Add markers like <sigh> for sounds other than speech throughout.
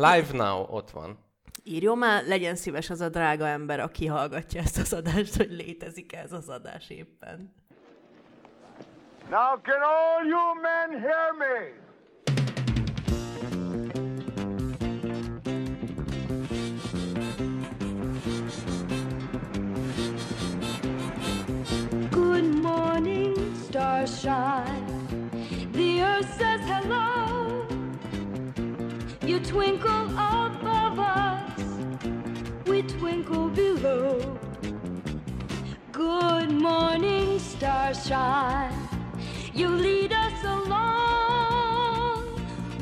Live Now ott van. Írjon már, legyen szíves az a drága ember, aki hallgatja ezt az adást, hogy létezik ez az adás éppen. Now can all you men hear me? Good morning, starshine. The earth says hello. You twinkle above us, we twinkle below. Good morning, starshine. You lead us along,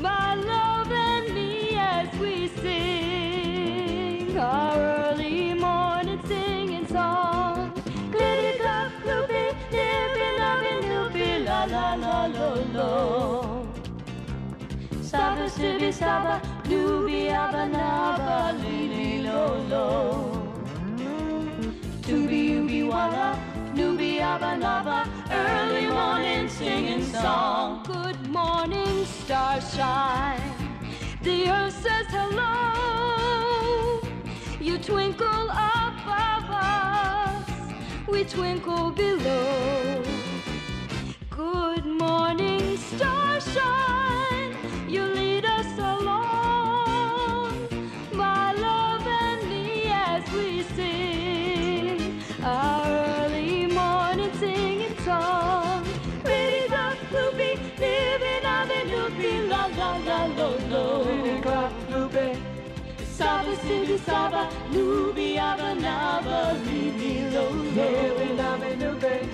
my love and me, as we sing our early morning singing song. Glitty glop, gloopy, nippy, lovey, noopy, la la la lo lo. Saba, sibby, saba, doobie, abba, naba, lily, lo lo. Doobie, oobie, walla, noobie, abba, naba, early morning singing song. Good morning, starshine. The earth says hello. You twinkle above us, we twinkle below. Good morning, starshine. Saba, Nubi, Abba, Naba, Libi, Lo, Lo, Nabe, Nube,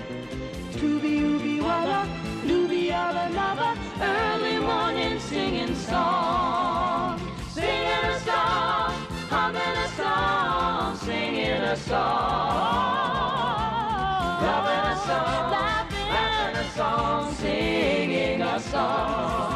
Tubi, Ubi, Walla, Nubi, Abba, Naba, early morning singing song. Singing a song, humming a song, singing a song. Loving a song, laughing a song, singing a song.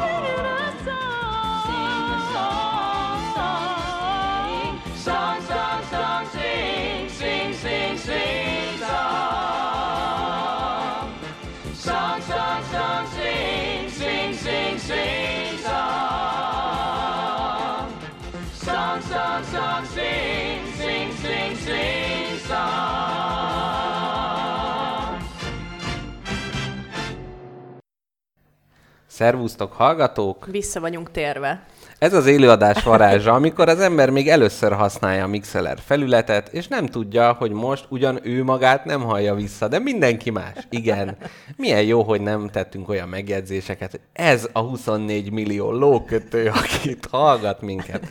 Szervusztok, hallgatók! Vissza vagyunk térve. Ez az élőadás varázsa, amikor az ember még először használja a Mixeler felületet, és nem tudja, hogy most ugyan ő magát nem hallja vissza, de mindenki más. Igen. Milyen jó, hogy nem tettünk olyan megjegyzéseket, hogy ez a 24 millió lókötő, <laughs> akit hallgat minket.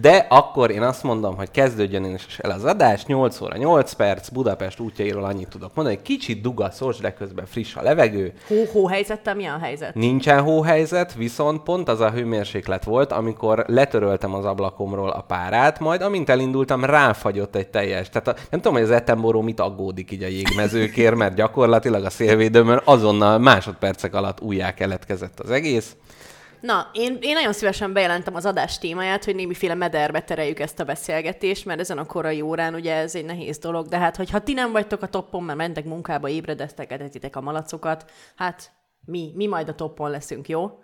De akkor én azt mondom, hogy kezdődjön is el az adás, 8 óra 8 perc, Budapest útjairól annyit tudok mondani, kicsit dugaszos, de közben friss a levegő, Hó-hó helyzettel mi a helyzet? Nincsen hóhelyzet, viszont pont az a hőmérséklet volt, amikor letöröltem az ablakomról a párát, majd amint elindultam, ráfagyott egy teljes. Tehát a, nem tudom, hogy az Ettenboró mit aggódik így a jégmezőkért, mert gyakorlatilag a szélvédőmön azonnal másodpercek alatt újjá keletkezett az egész. Na, én, én nagyon szívesen bejelentem az adás témáját, hogy némiféle mederbe tereljük ezt a beszélgetést, mert ezen a korai órán ugye ez egy nehéz dolog, de hát, hogyha ti nem vagytok a toppon, mert mentek munkába, ébredeztek, etetitek a malacokat, hát mi, mi majd a toppon leszünk, jó?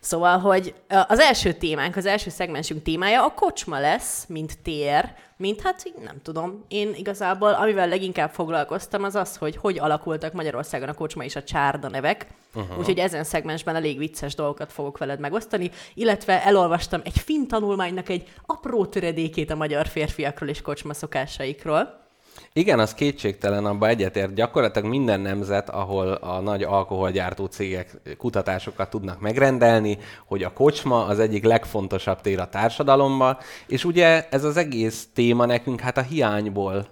Szóval, hogy az első témánk, az első szegmensünk témája a kocsma lesz, mint tér, mint hát nem tudom. Én igazából, amivel leginkább foglalkoztam, az az, hogy hogy alakultak Magyarországon a kocsma és a csárda nevek. Uh-huh. Úgyhogy ezen szegmensben elég vicces dolgokat fogok veled megosztani, illetve elolvastam egy finn tanulmánynak egy apró töredékét a magyar férfiakról és kocsma szokásaikról. Igen, az kétségtelen, abba egyetért. Gyakorlatilag minden nemzet, ahol a nagy alkoholgyártó cégek kutatásokat tudnak megrendelni, hogy a kocsma az egyik legfontosabb tér a társadalomban, és ugye ez az egész téma nekünk hát a hiányból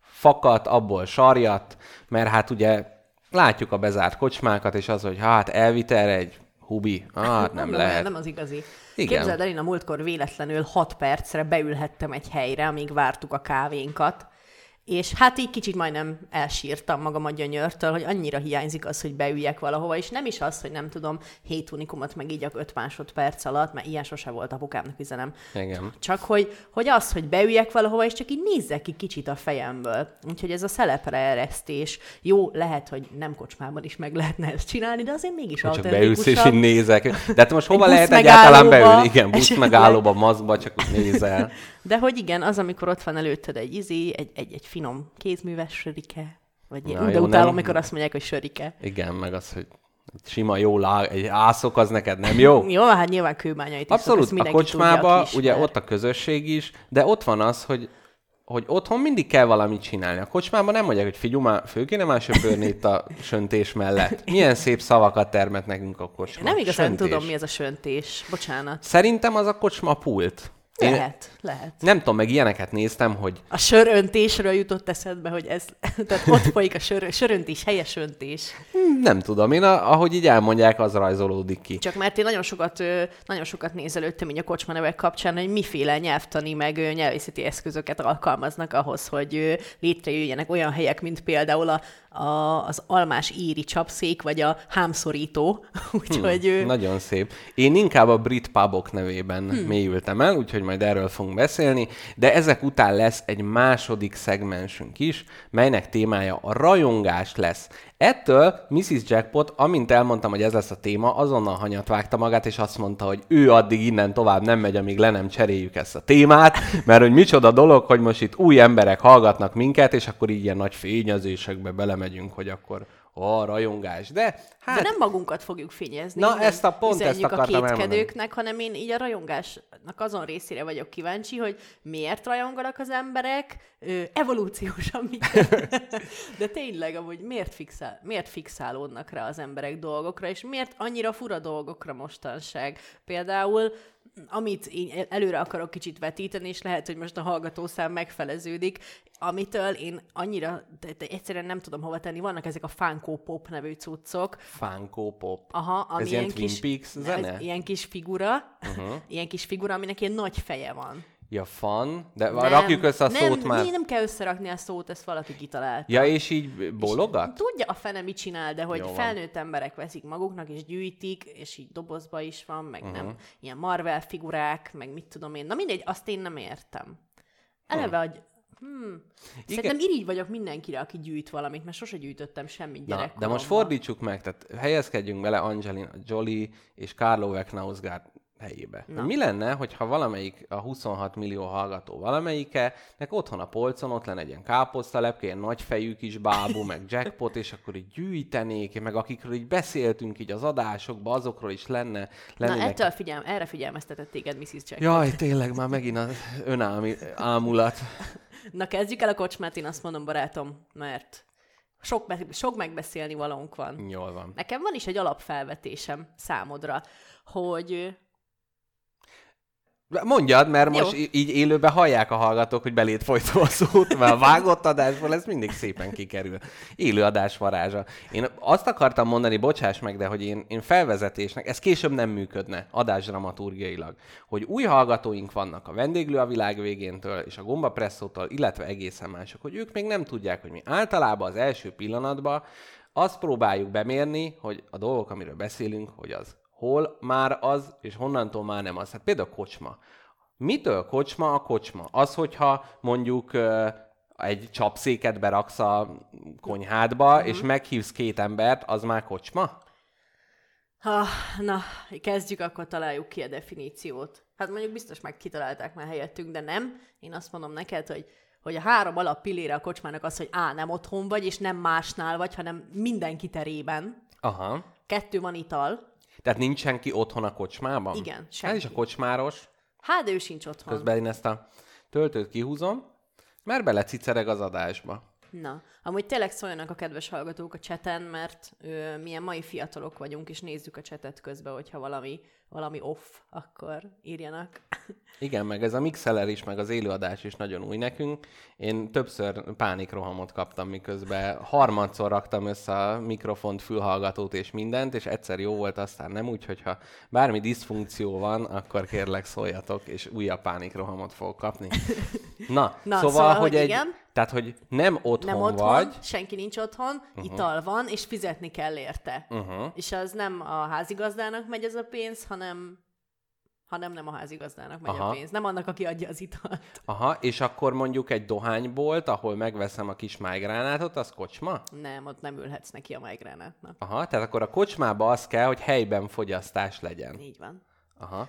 fakadt, abból sarjat, mert hát ugye látjuk a bezárt kocsmákat, és az, hogy hát elvitt erre egy hubi, hát nem lehet. Nem az igazi. Igen. Képzeld el, én a múltkor véletlenül 6 percre beülhettem egy helyre, amíg vártuk a kávénkat, És hát így kicsit majdnem elsírtam magam a gyönyörtől, hogy annyira hiányzik az, hogy beüljek valahova, és nem is az, hogy nem tudom, hét unikumot megígyak öt másodperc alatt, mert ilyen sose volt apukámnak üzenem. Igen. Csak hogy, hogy az, hogy beüljek valahova, és csak így nézzek ki kicsit a fejemből. Úgyhogy ez a szelepre eresztés. Jó, lehet, hogy nem kocsmában is meg lehetne ezt csinálni, de azért mégis Csak beülsz és így nézek. De hát most hova lehet egyáltalán beülni? Igen, busz esetleg. megállóba, maszkba, csak úgy nézel. De hogy igen, az, amikor ott van előtted egy izé, egy, egy, egy finom kézműves sörike, vagy Na de jó, utálom, nem- amikor azt mondják, hogy sörike. Igen, meg az, hogy sima jó lá, egy ászok, az neked nem jó? <laughs> Jó, hát nyilván kőbányait Abszolút, iszok, a tudja, kocsmába, aki ugye ott a közösség is, de ott van az, hogy hogy otthon mindig kell valamit csinálni. A kocsmában nem mondják, hogy figyelj, már föl kéne már söpörni itt a <laughs> söntés mellett. Milyen szép szavakat termet nekünk a kocsma. Nem igazán Söntés. tudom, mi ez a söntés. Bocsánat. Szerintem az a kocsma pult. Én Lehet, lehet. nem tudom, meg ilyeneket néztem, hogy A söröntésről jutott eszedbe, hogy ez, <laughs> tehát ott folyik a sör, söröntés, helyes öntés. nem tudom, én a, ahogy így elmondják, az rajzolódik ki. Csak mert én nagyon sokat, nagyon sokat nézelődtem így a kocsma nevek kapcsán, hogy miféle nyelvtani, meg nyelvészeti eszközöket alkalmaznak ahhoz, hogy létrejöjjenek olyan helyek, mint például a, a, az almás íri csapszék, vagy a hámszorító. <laughs> Úgyhogy ö, Nagyon szép. Én inkább a brit pubok nevében hmm. mélyültem el, úgyhogy majd erről fogunk beszélni, de ezek után lesz egy második szegmensünk is, melynek témája a rajongás lesz. Ettől Mrs. Jackpot, amint elmondtam, hogy ez lesz a téma, azonnal hanyat vágta magát, és azt mondta, hogy ő addig innen tovább nem megy, amíg le nem cseréljük ezt a témát, mert hogy micsoda dolog, hogy most itt új emberek hallgatnak minket, és akkor így ilyen nagy fényezésekbe belemegyünk, hogy akkor a rajongás. De hát De nem magunkat fogjuk fényezni. Na, ezt a- pont ezt akartam a elmondani. kétkedőknek, hanem én így a rajongásnak azon részére vagyok kíváncsi, hogy miért rajonganak az emberek, ö, evolúciósan miért. <laughs> De tényleg, amúgy miért, fixál, miért fixálódnak rá az emberek dolgokra, és miért annyira fura dolgokra mostanság. Például amit én el- előre akarok kicsit vetíteni, és lehet, hogy most a hallgatószám megfeleződik, amitől én annyira, de, de egyszerűen nem tudom hova tenni, vannak ezek a Funko Pop nevű cuccok, Funko Pop. Aha, ami Ez ilyen Twin Peaks zene? Ez ilyen kis figura, uh-huh. ilyen kis figura, aminek ilyen nagy feje van. Ja, fan, de nem, rakjuk össze a nem, szót már. Nem, nem kell összerakni a szót, ezt valaki kitalált. Ja, és így bólogat? Tudja a fene mit csinál, de hogy Jó van. felnőtt emberek veszik maguknak, és gyűjtik, és így dobozba is van, meg Mhm. uh-huh. nem ilyen Marvel figurák, meg mit tudom én. Na mindegy, azt én nem értem. Eleve, hogy Hmm. Szerintem irigy vagyok mindenkire, aki gyűjt valamit, mert sose gyűjtöttem semmit gyerekkoromban. de most fordítsuk meg, tehát helyezkedjünk bele Angelina Jolie és Carlo Knausgaard helyébe. Na. Mi lenne, hogyha valamelyik, a 26 millió hallgató valamelyike, nek otthon a polcon ott lenne egy ilyen káposztalepke, ilyen nagyfejű kis bábú, meg jackpot, és akkor így gyűjtenék, meg akikről így beszéltünk így az adásokban, azokról is lenne. Na, lennének ettől figyelm, erre figyelmeztetett téged Mrs. Jack. Jaj, tényleg már megint az önámulat. Na kezdjük el a kocsmát, én azt mondom, barátom, mert sok, me- sok megbeszélni valónk van. Jól van. Nekem van is egy alapfelvetésem számodra, hogy Mondjad, mert Jó. most így élőben hallják a hallgatók, hogy beléd folytom a szót, mert a vágott adásból ez mindig szépen kikerül. Élő adás varázsa. Én azt akartam mondani, bocsáss meg, de hogy én, én felvezetésnek, ez később nem működne adásdramaturgiailag, hogy új hallgatóink vannak a vendéglő a világ végéntől és a gomba presszótól, illetve egészen mások, hogy ők még nem tudják, hogy mi általában az első pillanatban azt próbáljuk bemérni, hogy a dolgok, amiről beszélünk, hogy az hol már az, és honnantól már nem az. Hát például kocsma. Mitől kocsma a kocsma? Az, hogyha mondjuk egy csapszéket beraksz a konyhádba, uh-huh. és meghívsz két embert, az már kocsma? ha, na, kezdjük, akkor találjuk ki a definíciót. Hát mondjuk biztos meg kitalálták már helyettünk, de nem. Én azt mondom neked, hogy hogy a három alap pillére a kocsmának az, hogy á, nem otthon vagy, és nem másnál vagy, hanem mindenki terében. Aha. Kettő van ital. Tehát nincs senki otthon a kocsmában? Igen, Hát senki. is a kocsmáros. Hát, de ő sincs otthon. Közben én ezt a töltőt kihúzom, mert belecicereg az adásba. Na, amúgy tényleg szóljanak a kedves hallgatók a cseten, mert ö, milyen mai fiatalok vagyunk, és nézzük a csetet közben, hogyha valami valami off, akkor írjanak. Igen, meg ez a mixeler is, meg az élőadás is nagyon új nekünk. Én többször pánikrohamot kaptam, miközben harmadszor raktam össze a mikrofont, fülhallgatót és mindent, és egyszer jó volt, aztán nem, úgyhogy ha bármi diszfunkció van, akkor kérlek szóljatok, és újabb pánikrohamot fogok kapni. Na, <laughs> Na, szóval, szóval, hogy hogy egy, igen. tehát, hogy nem otthon, Nem otthon, vagy, senki nincs otthon, uh-huh. ital van, és fizetni kell érte. uh-huh. És az nem a házigazdának megy ez a pénz, hanem hanem nem a házigazdának megy Aha. a pénz. Nem annak, aki adja az italt. Aha, és akkor mondjuk egy dohánybolt, ahol megveszem a kis májgránátot, az kocsma? Nem, ott nem ülhetsz neki a májgránátnak. Aha, tehát akkor a kocsmába az kell, hogy helyben fogyasztás legyen. Így van. Aha.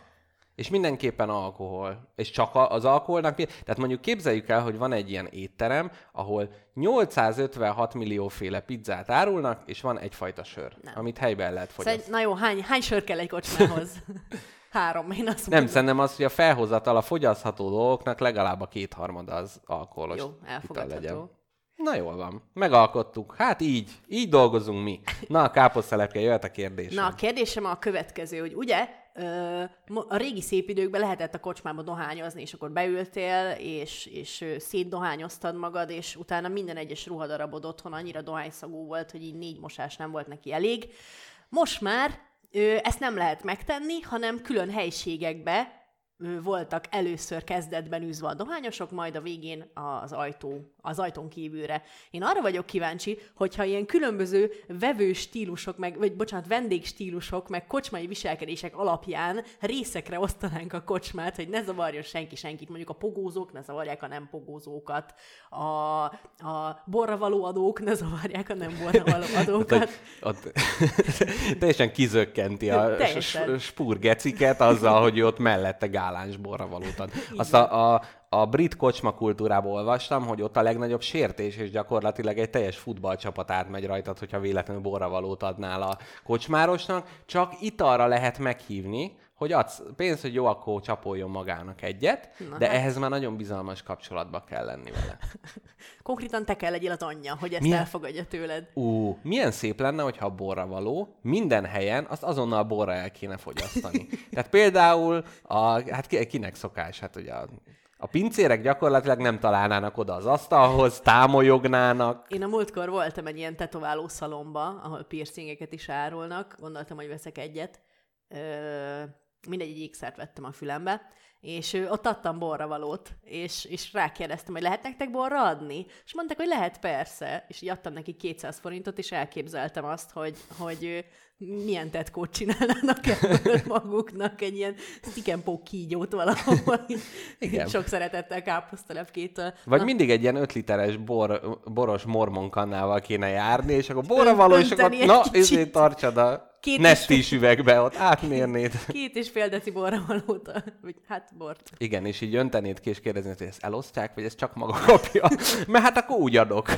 És mindenképpen alkohol. És csak az alkoholnak... Tehát mondjuk képzeljük el, hogy van egy ilyen étterem, ahol 856 millióféle pizzát árulnak, és van egyfajta sör, Nem. amit helyben lehet fogyasztani. Szóval, na jó, hány, hány sör kell egy kocsmához? <laughs> Három, én azt Nem, mondom. szerintem az, hogy a felhozatal a fogyasztható dolgoknak legalább a kétharmada az alkoholos Jó, elfogadható. legyen. Na jól van. Megalkottuk. Hát így. Így dolgozunk mi. Na, a káposztelepke, jöhet a kérdés. Na, a kérdésem a következő, hogy ugye a régi szép időkben lehetett a kocsmába dohányozni, és akkor beültél, és, és szétdohányoztad magad, és utána minden egyes ruhadarabod otthon annyira dohányszagú volt, hogy így négy mosás nem volt neki elég. Most már ezt nem lehet megtenni, hanem külön helységekbe voltak először kezdetben űzve a dohányosok, majd a végén az ajtó, az ajtón kívülre. Én arra vagyok kíváncsi, hogyha ilyen különböző vevő stílusok, meg, vagy bocsánat, vendégstílusok, meg kocsmai viselkedések alapján részekre osztanánk a kocsmát, hogy ne zavarjon senki senkit, mondjuk a pogózók ne zavarják a nem pogózókat, a, a borravaló adók ne zavarják a nem borravaló adókat. Ott, ott <laughs> teljesen kizökkenti a Teljesen. s- spúrgeciket azzal, hogy ott mellette gáláns borra valót ad. Azt a, a, a brit kocsma kultúrából olvastam, hogy ott a legnagyobb sértés, és gyakorlatilag egy teljes futballcsapat átmegy rajtad, hogyha véletlenül borravalót adnál a kocsmárosnak. Csak italra lehet meghívni, hogy adsz pénzt, hogy jó, akkor csapoljon magának egyet, Na de hát. ehhez már nagyon bizalmas kapcsolatba kell lenni vele. <laughs> Konkrétan te kell legyél az anyja, hogy ezt Milyen- elfogadja tőled. Ú, milyen szép lenne, hogyha a borra való minden helyen azt azonnal borra el kéne fogyasztani. <laughs> Tehát például, a, hát ki- kinek szokás? Hát ugye a, a pincérek gyakorlatilag nem találnának oda az asztalhoz, támolyognának. Én a múltkor voltam egy ilyen tetováló szalomba, ahol piercingeket is árulnak, gondoltam, hogy veszek egyet. Ö, mindegy, egy ékszert vettem a fülembe, és ott adtam borravalót, és, és rákérdeztem, hogy lehet nektek borra adni? És mondták, hogy lehet, persze. És így adtam neki 200 forintot, és elképzeltem azt, hogy, hogy milyen tetkót csinálnának ebből <laughs> maguknak, egy ilyen poke kígyót valahol. Igen. Sok szeretettel káposztalepkétől. Vagy Na, mindig egy ilyen 5 literes bor, boros mormonkannával kéne járni, és akkor borra való, és akkor na, ezért tartsad a Két Nestis üvegbe, ott átmérnéd. <laughs> Két és fél deci borra valóta, vagy hát bort. Igen, és így öntenéd ki, és kérdeznéd, hogy ezt elosztják, vagy ezt csak maga kapja. <laughs> Mert hát akkor úgy adok.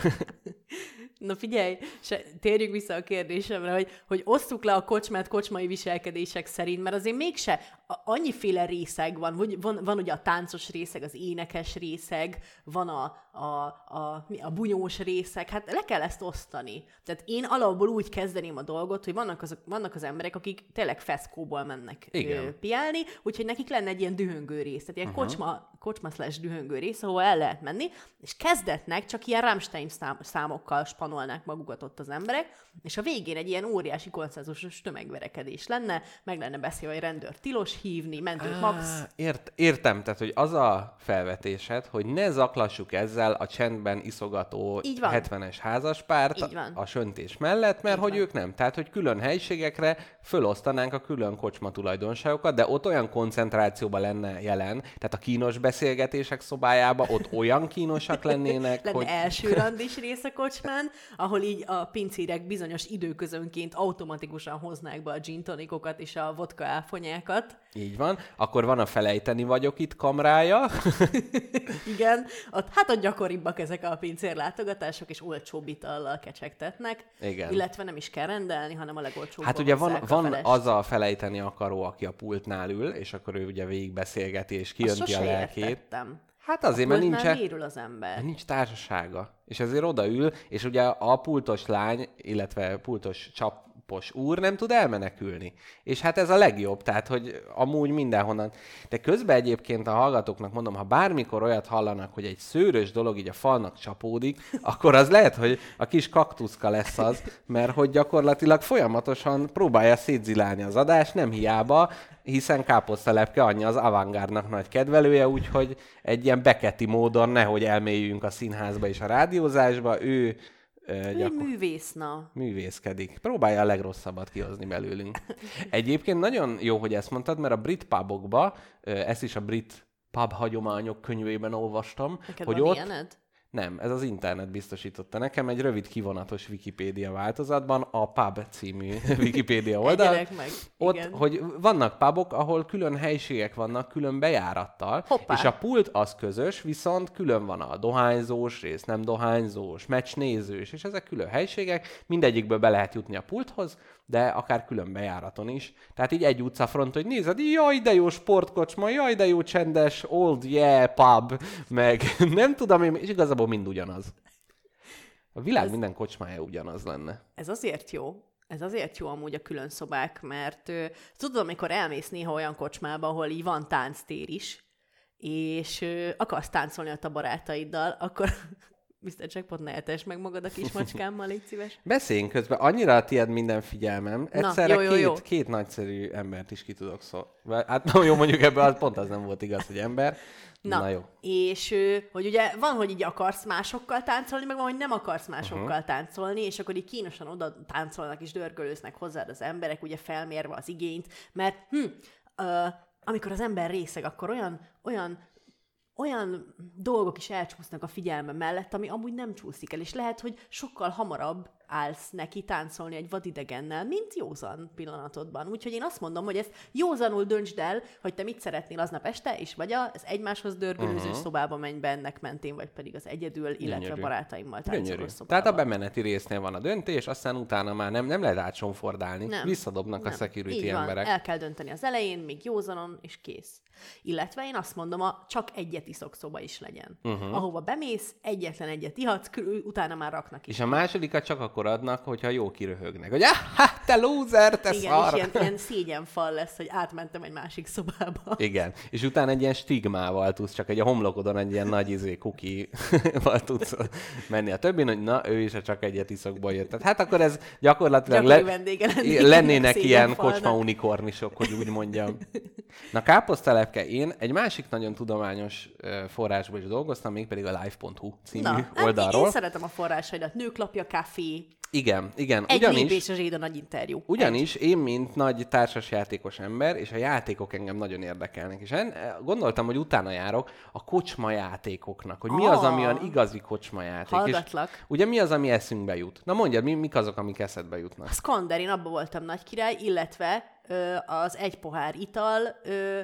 Na figyelj, se, térjünk vissza a kérdésemre, hogy, hogy osztuk le a kocsmát kocsmai viselkedések szerint, mert azért mégse annyiféle részeg van. Van, van, van ugye a táncos részeg, az énekes részeg, van a, a, a, a bunyós részeg, hát le kell ezt osztani. Tehát én alapból úgy kezdeném a dolgot, hogy vannak, azok, vannak az emberek, akik tényleg feszkóból mennek Igen. ö, piálni, úgyhogy nekik lenne egy ilyen dühöngő rész, tehát ilyen uh-huh. kocsma, kocsma slash dühöngő rész, ahol el lehet menni, és kezdetnek csak ilyen Rammstein szám, számokkal spanolnák magukat ott az emberek, és a végén egy ilyen óriási konszenzusos tömegverekedés lenne, meg lenne beszélve, hogy rendőr tilos hívni, mentőt max. Á, ért, értem, tehát hogy az a felvetésed, hogy ne zaklassuk ezzel a csendben iszogató Így van. 70-es házaspárt a söntés mellett, mert Így hogy van. ők nem. Tehát, hogy külön helységekre fölosztanánk a külön kocsma tulajdonságokat, de ott olyan koncentrációban lenne jelen, tehát a kínos beszélgetések szobájába ott olyan kínosak lennének, <laughs> Lenne hogy... első randis rész a kocsmán, ahol így a pincérek bizonyos időközönként automatikusan hoznák be a gin tonikokat és a vodka áfonyákat. Így van. Akkor van a felejteni vagyok itt kamrája. <laughs> Igen, ott, hát ott gyakoribbak ezek a pincérlátogatások, és olcsóbb itallal kecsegtetnek. Igen. Illetve nem is kell rendelni, hanem a legolcsóbb. Hát ugye van, van az a felejteni akaró, aki a pultnál ül, és akkor ő ugye végig beszélgeti, és kijönti a lelkét. Értettem. Hát azért, mert Pultnál nincs, vérül az ember. mert nincs társasága. És ezért odaül, és ugye a pultos lány, illetve pultos csap, pos úr nem tud elmenekülni. És hát ez a legjobb, tehát hogy amúgy mindenhonnan. De közben egyébként a hallgatóknak mondom, ha bármikor olyat hallanak, hogy egy szőrös dolog így a falnak csapódik, <laughs> akkor az lehet, hogy a kis kaktuszka lesz az, mert hogy gyakorlatilag folyamatosan próbálja szétzilálni az adást, nem hiába, hiszen Káposztelepke anyja az avantgárdnak nagy kedvelője, úgyhogy egy ilyen beketi módon nehogy elmélyüljünk a színházba és a rádiózásba, ő Ő gyakor- művészna. művészkedik. Próbálja a legrosszabbat kihozni belőlünk. <laughs> Egyébként nagyon jó, hogy ezt mondtad, mert a brit pubokba, ezt is a brit pub hagyományok könyvében olvastam, Neked hogy van ott... ilyened? Nem, ez az internet biztosította nekem egy rövid kivonatos Wikipédia változatban, a pub című <laughs> Wikipédia oldal. Meg. Ott, Igen. hogy vannak pubok, ahol külön helyiségek vannak, külön bejárattal, Hoppá. és a pult az közös, viszont külön van a dohányzós rész, nem dohányzós, meccsnézős, és ezek külön helyiségek, mindegyikből be lehet jutni a pulthoz, de akár külön bejáraton is. Tehát így egy utcafront, hogy nézed, jaj, de jó sportkocsma, jaj, de jó csendes, old yeah pub, meg <laughs> nem tudom én, és igazából mind ugyanaz. A világ Ez- minden kocsmája ugyanaz lenne. Ez azért jó, ez azért jó amúgy a külön szobák, mert ö, tudod, amikor elmész néha olyan kocsmába, ahol így van tánctér is, és ö, akarsz táncolni ott a barátaiddal, akkor Mr. Jackpot ne etess meg magad a kis macskámmal, légy szíves. <laughs> Beszéljünk közben, annyira a tiéd minden figyelmem. Egyszerre jó, jó, két, jó. két nagyszerű embert is ki tudok szó. Hát na jó, mondjuk ebben az pont az nem volt igaz, hogy ember. Na, Na, na jó. és hogy ugye van, hogy így akarsz másokkal táncolni, meg van, hogy nem akarsz másokkal uh-huh. táncolni, és akkor így kínosan oda táncolnak és dörgölőznek hozzád az emberek, ugye felmérve az igényt, mert hm, ö, amikor az ember részeg, akkor olyan, olyan olyan dolgok is elcsúsznak a figyelme mellett, ami amúgy nem csúszik el, és lehet, hogy sokkal hamarabb állsz neki táncolni egy vadidegennel, mint józan pillanatodban. Úgyhogy én azt mondom, hogy ezt józanul döntsd el, hogy te mit szeretnél aznap este, és vagy az egymáshoz dörgölőző uh-huh. szobába menj be ennek mentén, vagy pedig az egyedül, illetve Gyönyörű. barátaimmal táncoló szobába. Tehát a bemeneti résznél van a döntés, aztán utána már nem, nem lehet átsonfordálni. Nem. Visszadobnak a Nem. security Így van. emberek. El kell dönteni az elején, még józanon, és kész. Illetve én azt mondom, a csak egyet iszok szoba is legyen. Uh-huh. Ahova bemész, egyetlen egyet ihatsz, utána már raknak is. És a másodikat csak akkor adnak, hogyha jó kiröhögnek. Hogy ah, te loser, te Igen, szar! és ilyen, ilyen szégyenfal lesz, hogy átmentem egy másik szobába. Igen, és utána egy ilyen stigmával tudsz, csak egy a homlokodon egy ilyen nagy izé kukival <laughs> tudsz menni a többin, hogy na, ő is csak egyet iszokból jött. Tehát hát akkor ez gyakorlatilag vendége lennék lennének ilyen kocsma unikornisok, hogy úgy mondjam. Na káposztelepke, én egy másik nagyon tudományos forrásból is dolgoztam, mégpedig a live.hu című Na, hát oldalról. én szeretem a forrásaidat. Nőklapja, kávé, Igen, igen. egy ugyanis... lépés a zséda nagy interjú. Ugyanis én, mint nagy társasjátékos ember, és a játékok engem nagyon érdekelnek, és en, gondoltam, hogy utána járok a kocsma játékoknak, hogy mi az, ami olyan Ah. igazi kocsma játék. Hallgatlak. És ugye mi az, ami eszünkbe jut? Na mondjad, mi, mik azok, amik eszedbe jutnak? A Skander, én abban voltam nagy király, illetve az egy pohár ital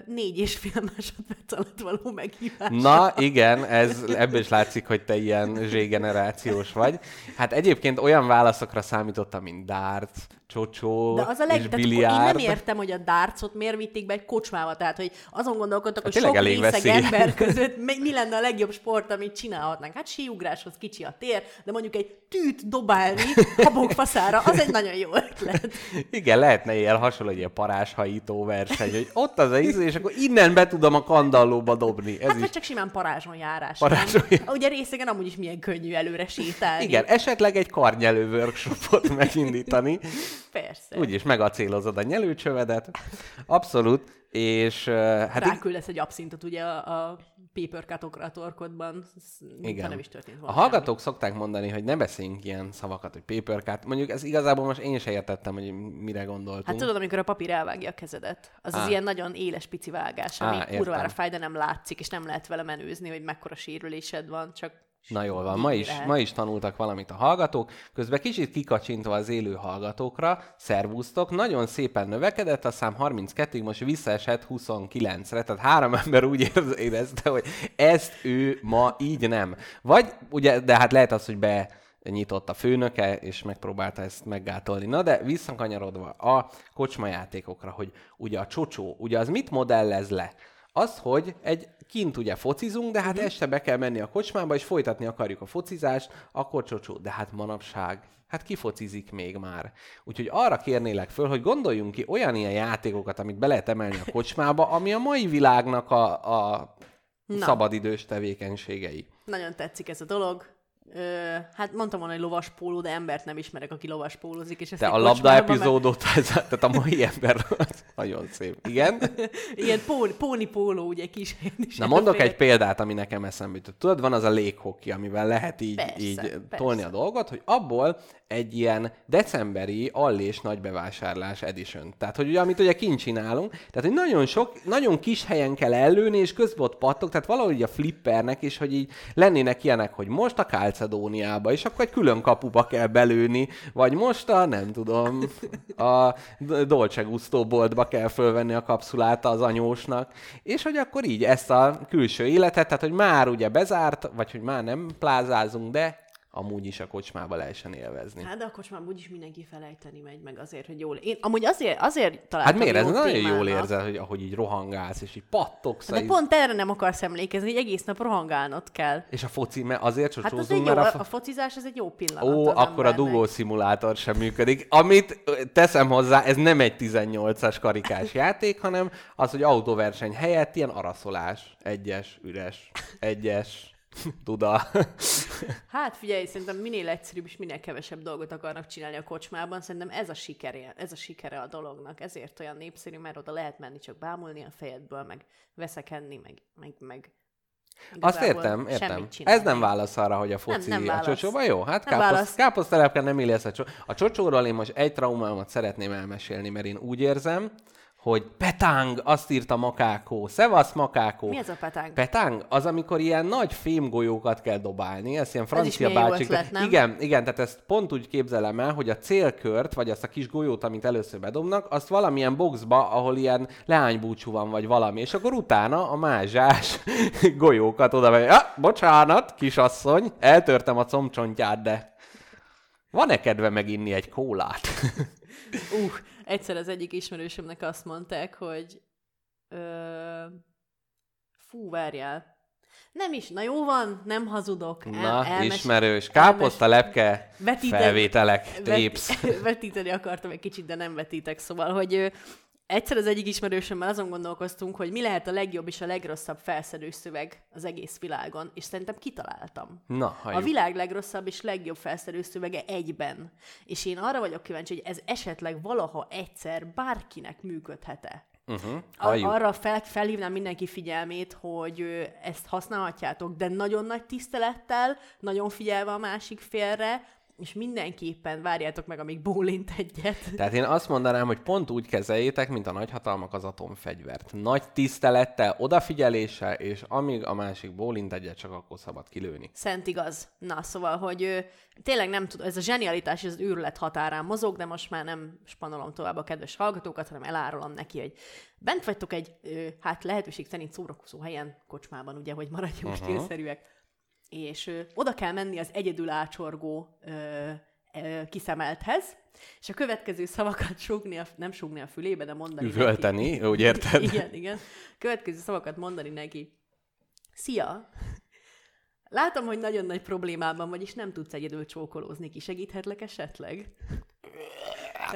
négy és fél másodperc alatt való meghívás. Na igen, ez, ebből is látszik, hogy te ilyen Z-generációs vagy. Hát egyébként olyan válaszokra számítottam, mint darts, csocsó De az a és leg... Akkor én nem értem, hogy a dárcot miért vitték be egy kocsmába. Tehát, hogy azon gondolkodtak, hogy tényleg sok részeg ember <laughs> között mi, lenne a legjobb sport, amit csinálhatnánk. Hát síugráshoz kicsi a tér, de mondjuk egy tűt dobálni habokfaszára, az egy nagyon jó ötlet. Igen, lehetne ilyen hasonló, egy paráshajító verseny, hogy ott az a íz, és akkor innen be tudom a kandallóba dobni. Ez Hát is vagy csak simán parázson járás. Parázson nem? Ugye részegen amúgy is milyen könnyű előre sétálni. Igen, esetleg egy karnyelő workshopot megindítani. Persze. Úgyis megacélozod a nyelőcsövedet. Abszolút. És hát Ráküldesz egy abszintot ugye a, a paper cutokra a torkodban, mintha nem is történt A volna. hallgatók szokták mondani, hogy ne beszéljünk ilyen szavakat, hogy paper cut. Mondjuk ez igazából most én se értettem, hogy mire gondoltunk. Hát tudod, amikor a papír elvágja a kezedet, az az ilyen nagyon éles pici vágás, ami Á, kurvára fáj, de nem látszik, és nem lehet vele menőzni, hogy mekkora sérülésed van, csak Na jól van, ma is, ma is tanultak valamit a hallgatók, közben kicsit kikacsintva az élő hallgatókra, szervusztok, nagyon szépen növekedett, a szám 32-ig most visszaesett 29-re, tehát három ember úgy érezte, hogy ezt ő ma így nem. Vagy, ugye, de hát lehet az, hogy be nyitott a főnöke, és megpróbálta ezt meggátolni. Na de visszakanyarodva a kocsmajátékokra, hogy ugye a csocsó, ugye az mit modellez le? Az, hogy egy kint ugye focizunk, de hát este be kell menni a kocsmába, és folytatni akarjuk a focizást, akkor csocsó. De hát manapság Hát kifocizik még már. Úgyhogy arra kérnélek föl, hogy gondoljunk ki olyan ilyen játékokat, amit be lehet emelni a kocsmába, ami a mai világnak a, a Na. szabadidős tevékenységei. Nagyon tetszik ez a dolog. Ö, hát mondtam volna, hogy lovas póló, de embert nem ismerek, aki lovas pólózik. És ezt a labda meg- epizódot, <laughs> ez, tehát a mai ember nagyon szép. Igen? <laughs> Ilyen póni, póni póló, ugye kis is Na mondok egy példát, ami nekem eszembe jutott. Tudod, van az a léghoki, amivel lehet így, Persze, így persze. tolni a dolgot, hogy abból egy ilyen decemberi allés nagybevásárlás edition. Tehát, hogy ugye, amit ugye kint csinálunk, tehát, hogy nagyon sok, nagyon kis helyen kell ellőni, és közben ott pattog, tehát valahogy a flippernek is, hogy így lennének ilyenek, hogy most a Calcedóniába, és akkor egy külön kapuba kell belőni, vagy most a, nem tudom, a Dolce Gusto boltba kell fölvenni a kapszulát az anyósnak, és hogy akkor így ezt a külső életet, tehát hogy már ugye bezárt, vagy hogy már nem plázázunk, de amúgy is a kocsmába lehessen élvezni. Hát de akkor már úgyis mindenki felejteni megy meg azért, hogy jól... Én amúgy azért, azért Hát találtam miért? Ez jó nagyon témának. jól érzed, hogy ahogy így rohangálsz, és így pattogsz. De így- pont erre nem akarsz emlékezni, hogy egész nap rohangálnod kell. És a foci, mert azért Hát az egy jó, a, a, fo- a focizás az egy jó pillanat Ó, akkor a dugó szimulátor sem működik. Amit teszem hozzá, ez nem egy 18-as karikás <laughs> játék, hanem az, hogy autóverseny helyett ilyen araszolás. Egyes, üres, egyes, <laughs> tuda. Hát figyelj, szerintem minél egyszerűbb és minél kevesebb dolgot akarnak csinálni a kocsmában, szerintem ez a sikere, ez a sikere a dolognak. Ezért olyan népszerű, mert oda lehet menni csak bámulni a fejedből, meg veszekedni, meg, meg, meg Azt igazából értem, értem. csinálni. Ez nem válasz arra, hogy a foci nem a válasz. csocsóba jó? Hát Nem válasz. káposztelepke nem illi ezt a csocsó. A csocsóról én most egy traumámat szeretném elmesélni, mert én úgy érzem, hogy petáng, azt írta Makákó. Szevasz, Makákó. Mi ez a petánk? Petáng az, amikor ilyen nagy fémgolyókat kell dobálni, ez ilyen francia jó bácsik. ötlet, nem? Igen, igen, tehát ezt pont úgy képzelem el, hogy a célkört, vagy azt a kis golyót, amit először bedobnak, azt valamilyen boxba, ahol ilyen leánybúcsú van, vagy valami, és akkor utána a mázsás <laughs> golyókat oda megy. Ah, bocsánat, kisasszony, eltörtem a combcsontját, de van-e kedve meginni egy kólát? <laughs> Uh, egyszer az egyik ismerősömnek azt mondták, hogy ö, fú, várjál. Nem is, na jó van, nem hazudok. Na, elmes- ismerős. Káposzta, lepke, Vetíteni- felvételek, tépsz. <laughs> vetíteni akartam egy kicsit, de nem vetítek, szóval, hogy egyszer az egyik ismerősömmel azon gondolkoztunk, hogy mi lehet a legjobb és a legrosszabb felszedő szöveg az egész világon, és szerintem kitaláltam. Na, A halljuk. világ legrosszabb és legjobb felszerelő szövege egyben. És én arra vagyok kíváncsi, hogy ez esetleg valaha egyszer bárkinek működhet-e. Uh-huh, halljuk. arra fel, felhívnám mindenki figyelmét, hogy ezt használhatjátok, de nagyon nagy tisztelettel, nagyon figyelve a másik félre, és mindenképpen várjátok meg, amíg bólint egyet. Tehát én azt mondanám, hogy pont úgy kezeljétek, mint a nagyhatalmak az atomfegyvert. Nagy tisztelettel, odafigyeléssel, és amíg a másik bólint egyet, csak akkor szabad kilőni. Szent igaz. Na, szóval, hogy ö, tényleg nem tudom, ez a zsenialitás, ez az őrület határán mozog, de most már nem spanolom tovább a kedves hallgatókat, hanem elárulom neki, hogy bent vagytok egy, ö, hát lehetőség szerint szórakozó helyen, kocsmában, ugye, hogy maradjunk uh-huh. stílszerűek, és ö, oda kell menni az egyedül ácsorgó ö, kiszemelthez, és a következő szavakat súgni, a, nem súgni a fülébe, de mondani neki. Üvölteni, úgy érted? <laughs> Igen, igen. Következő szavakat mondani neki. Szia! Látom, hogy nagyon nagy problémában vagy, és nem tudsz egyedül csókolózni. Ki segíthetlek esetleg?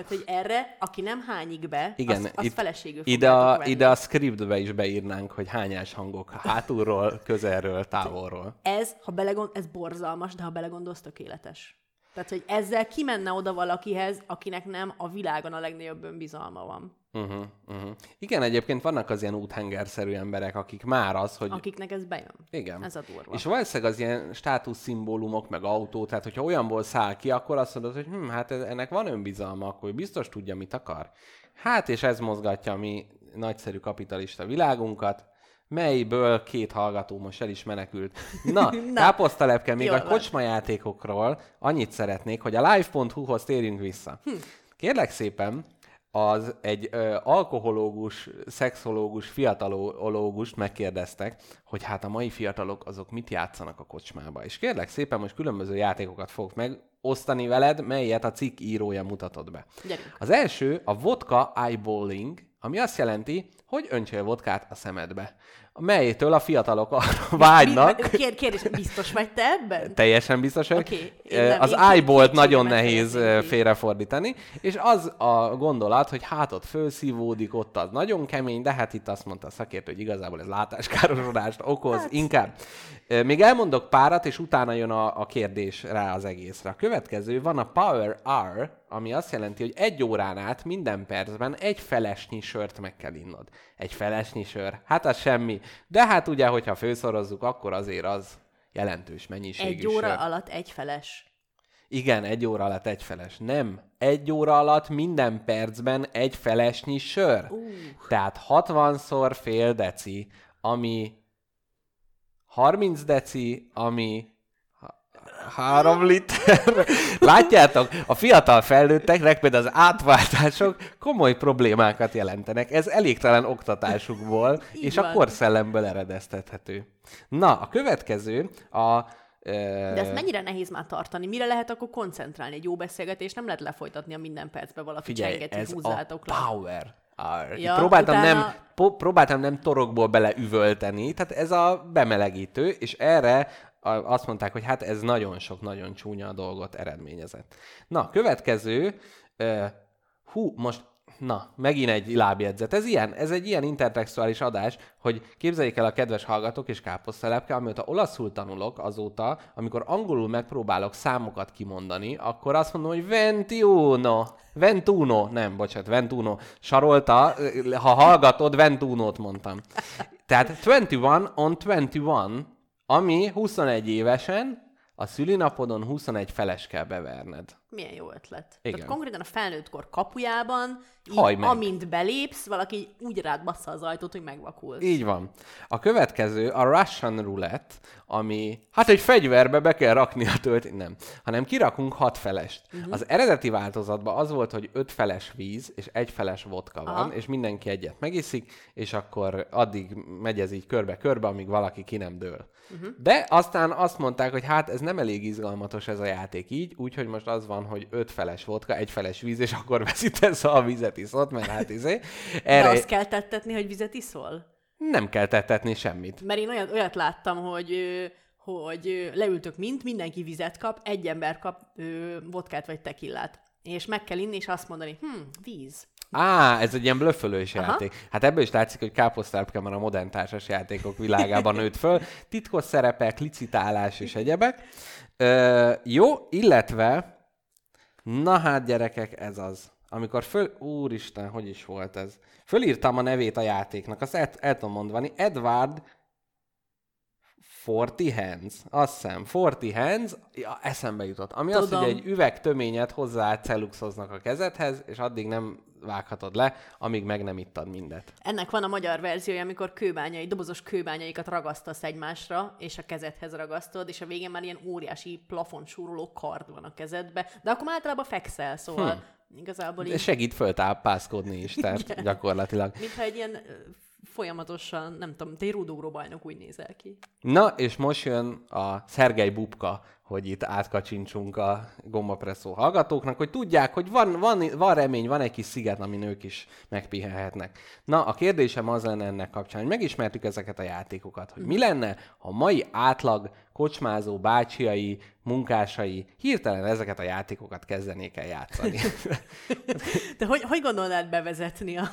Tehát, hogy erre, aki nem hányik be, Igen, az, az itt- feleségül Ide a, venni. ide a scriptbe is beírnánk, hogy hányás hangok hátulról, <laughs> közelről, távolról. Ez, ha belegond, ez borzalmas, de ha belegondolsz, tökéletes. Tehát, hogy ezzel kimenne oda valakihez, akinek nem a világon a legnagyobb önbizalma van. Uh-huh, uh-huh. Igen, egyébként vannak az ilyen úthengerszerű emberek, akik már az, hogy... Akiknek ez bejön. Igen. Ez a durva. És valószínűleg az ilyen státuszszimbólumok, meg autó, tehát hogyha olyanból száll ki, akkor azt mondod, hogy hm, hát ez- ennek van önbizalma, akkor biztos tudja, mit akar. Hát, és ez mozgatja a mi nagyszerű kapitalista világunkat, melyből két hallgató most el is menekült. Na, <laughs> Na, káposztalepke, még a kocsmajátékokról annyit szeretnék, hogy a live.hu-hoz térjünk vissza. Hm. Kérlek szépen, az egy ö, alkohológus, szexológus, fiatalológust megkérdeztek, hogy hát a mai fiatalok azok mit játszanak a kocsmába. És kérlek szépen, most különböző játékokat fogok megosztani veled, melyet a cikk írója mutatott be. Gyerünk. Az első a vodka eyeballing, ami azt jelenti, hogy öntsél vodkát a szemedbe. Melytől a fiatalok arra vágynak, Kér, kérdés, biztos vagy te ebben? teljesen biztos vagyok. Nem, az kétségemet nagyon nehéz eh, félrefordítani, és az a gondolat, hogy hát ott fölszívódik, ott az nagyon kemény, de hát itt azt mondta a szakértő, hogy igazából ez látáskárosodást okoz, hát. inkább. Még elmondok párat, és utána jön a, a kérdés rá az egészre. A következő van a Power R, ami azt jelenti, hogy egy órán át minden percben egy felesnyi sört meg kell innod. Egy felesnyi sör, hát az semmi. De hát ugye, hogyha főszorozzuk, akkor azért az jelentős mennyiségű Egy óra sör. alatt egy feles. Igen, egy óra alatt egy feles. Nem. Egy óra alatt minden percben egy felesnyi sör. Uh. Tehát 60-szor fél deci, ami 30 deci, ami három liter. <laughs> Látjátok, a fiatal felnőtteknek például az átváltások komoly problémákat jelentenek. Ez elégtelen oktatásukból, és a van. korszellemből eredeztethető. Na, a következő a... De ezt mennyire nehéz már tartani? Mire lehet akkor koncentrálni? Egy jó beszélgetés nem lehet lefolytatni a minden percben valaki Figyelj, csengeti, ez húzzátok a le. power. hour. Ja, próbáltam, utána- nem, po- próbáltam nem torokból beleüvölteni, tehát ez a bemelegítő, és erre a- azt mondták, hogy hát ez nagyon sok, nagyon csúnya dolgot eredményezett. Na, következő, uh, hú, most Na, megint egy lábjegyzet. Ez ilyen, ez egy ilyen intertextuális adás, hogy képzeljék el a kedves hallgatók és káposztelepke, amióta olaszul tanulok azóta, amikor angolul megpróbálok számokat kimondani, akkor azt mondom, hogy ventuno, ventuno, nem, bocsánat, ventuno, sarolta, ha hallgatod, ventunót mondtam. Tehát 21 on 21, ami 21 évesen, a szülinapodon 21 feles kell beverned. Milyen jó ötlet. Igen. Tehát konkrétan a felnőttkor kapujában, így, meg. amint belépsz, valaki úgy rád bassza az ajtót, hogy megvakulsz. Így van. A következő a Russian Roulette, ami, hát egy fegyverbe be kell rakni a töltét, nem, hanem kirakunk hat felest. Uh-huh. Az eredeti változatban az volt, hogy öt feles víz és egy feles vodka van, Aha. és mindenki egyet megiszik, és akkor addig megy ez így körbe-körbe, amíg valaki ki nem dől. Uh-huh. De aztán azt mondták, hogy hát ez nem elég izgalmatos ez a játék így, úgyhogy most az van, hogy öt feles vodka, egy feles víz, és akkor veszítesz, ha a vizet iszod, mert hát izé. De Erre azt kell tettetni, hogy vizet iszol? nem kell tettetni semmit. Mert én olyat, olyat láttam, hogy hogy leültök mint, mindenki vizet kap, egy ember kap ö, vodkát vagy tekillát. És meg kell inni, és azt mondani, hm, víz. Á, ez egy ilyen blöffölős Aha. játék. Hát ebből is látszik, hogy káposztárpke már a modern társas játékok világában nőtt föl. Titkos szerepek, licitálás és egyebek. Ö, jó, illetve, na hát gyerekek, ez az. Amikor föl... Úristen, hogy is volt ez? Fölírtam a nevét a játéknak, azt el, el tudom mondani. Edward Forty Hands. Azt hiszem, Forty Hands, ja, eszembe jutott. Ami az, Tudom. hogy egy üveg töményet hozzá celluxoznak a kezedhez, és addig nem vághatod le, amíg meg nem ittad mindet. Ennek van a magyar verziója, amikor kőbányai, dobozos kőbányaikat ragasztasz egymásra, és a kezedhez ragasztod, és a végén már ilyen óriási plafonsúroló kard van a kezedbe, de akkor már általában fekszel, szóval hm. igazából De így, segít föltápászkodni is, <laughs> tehát gyakorlatilag. mintha egy ilyen folyamatosan, nem tudom, egy rúdógró bajnok úgy nézel ki. Na, és most jön a Szergej Bubka, hogy itt átkacsincsunk a gombapresszó hallgatóknak, hogy tudják, hogy van, van, van remény, van egy kis sziget, amin ők is megpihenhetnek. Na, a kérdésem az lenne ennek kapcsán, hogy megismertük ezeket a játékokat, hogy mi lenne, ha mai átlag kocsmázó bácsiai, munkásai hirtelen ezeket a játékokat kezdenék el játszani. <laughs> De hogy, hogy gondolnád bevezetni a,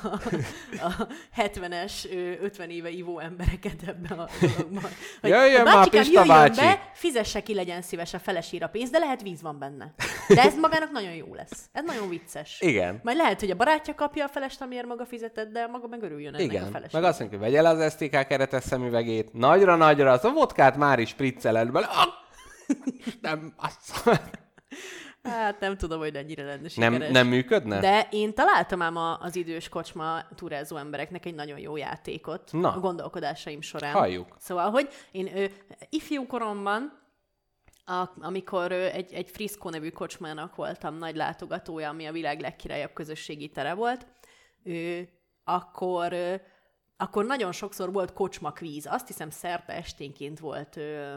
a 70-es, ö, 50 éve ivó embereket ebbe a dologba? Hogy Jöjjön a már, Pista bácsi! be, fizesse ki, legyen szíves a felesír a pénzt, de lehet víz van benne. De ez magának nagyon jó lesz. Ez nagyon vicces. Igen. Majd lehet, hogy a barátja kapja a felest, amiért maga fizetett, de maga meg örüljön ennek a Igen, feleség. meg azt mondjuk, hogy vegye le az STK keretes szemüvegét, nagyra-nagyra, az a vodkát már is spricceled bele. Ah! <laughs> Nem, azt... Hát nem tudom, hogy ennyire lenne nem, sikeres. nem működne? De én találtam ám a- az idős kocsma turázó embereknek egy nagyon jó játékot Na. a gondolkodásaim során. Halljuk. Szóval, hogy én ö, ifjú koromban, a, amikor egy, egy Frisco nevű kocsmának voltam nagy látogatója, ami a világ legkirályabb közösségi tere volt, ö, akkor, akkor nagyon sokszor volt kocsmakvíz. Azt hiszem szerte esténként volt ö,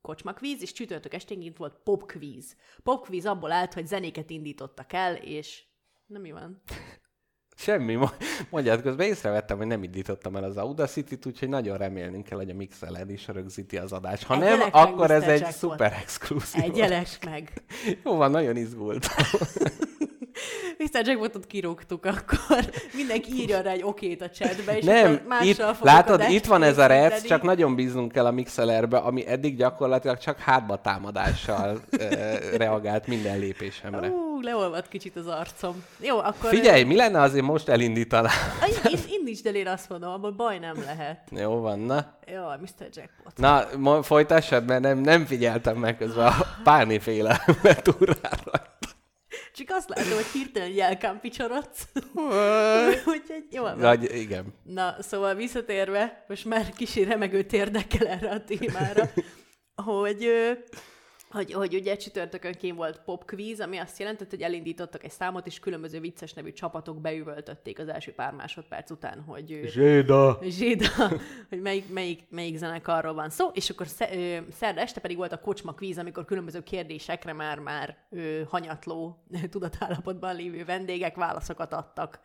kocsmakvíz, és csütörtök esténként volt popkvíz. Popkvíz abból állt, hogy zenéket indítottak el, és nem mi van? Semmi, mo- <laughs> mondjad, közben észrevettem, hogy nem indítottam el az Audacity-t, úgyhogy nagyon remélnünk kell, hogy a Mixeler is rögzíti az adást. Ha nem, Egyenek meg, akkor ez egy szuper exkluzív. Egyelek meg. <laughs> Jó van, nagyon izgult. <laughs> Mr. Jackpotot kirúgtuk, akkor mindenki írja rá egy okét a chatbe, és Nem, itt, látod, itt van ez a rec, csak nagyon bíznunk kell a Mixelerbe, ami eddig gyakorlatilag csak hátba támadással reagált minden lépésemre. Ú, leolvad kicsit az arcom. Jó, akkor... Figyelj, mi lenne azért most elinditanám? Ö, Én, indítsd el, én azt mondom, abból baj nem lehet. Jó van, na. Jó, Mr. Jackpot. Na, folytassad, mert nem, nem figyeltem meg közben a párnéféle túrára. Csak azt látom, hogy hirtelen jelkám picsorodsz. <laughs> Úgyhogy jó van. Vagy, igen. Na, szóval visszatérve, most már kicsi remegőt érdekel erre a témára, <laughs> hogy, hogy, hogy ugye csütörtökön kén volt popquiz, ami azt jelentett, hogy elindítottak egy számot, és különböző vicces nevű csapatok beüvöltötték az első pár másodperc után, hogy Zséda. Zséda, <laughs> hogy melyik, melyik, melyik zenekarról van szó, és akkor szerda este pedig volt a kocsma kvíz, amikor különböző kérdésekre már-már hanyatló <laughs> tudatállapotban lévő vendégek válaszokat adtak.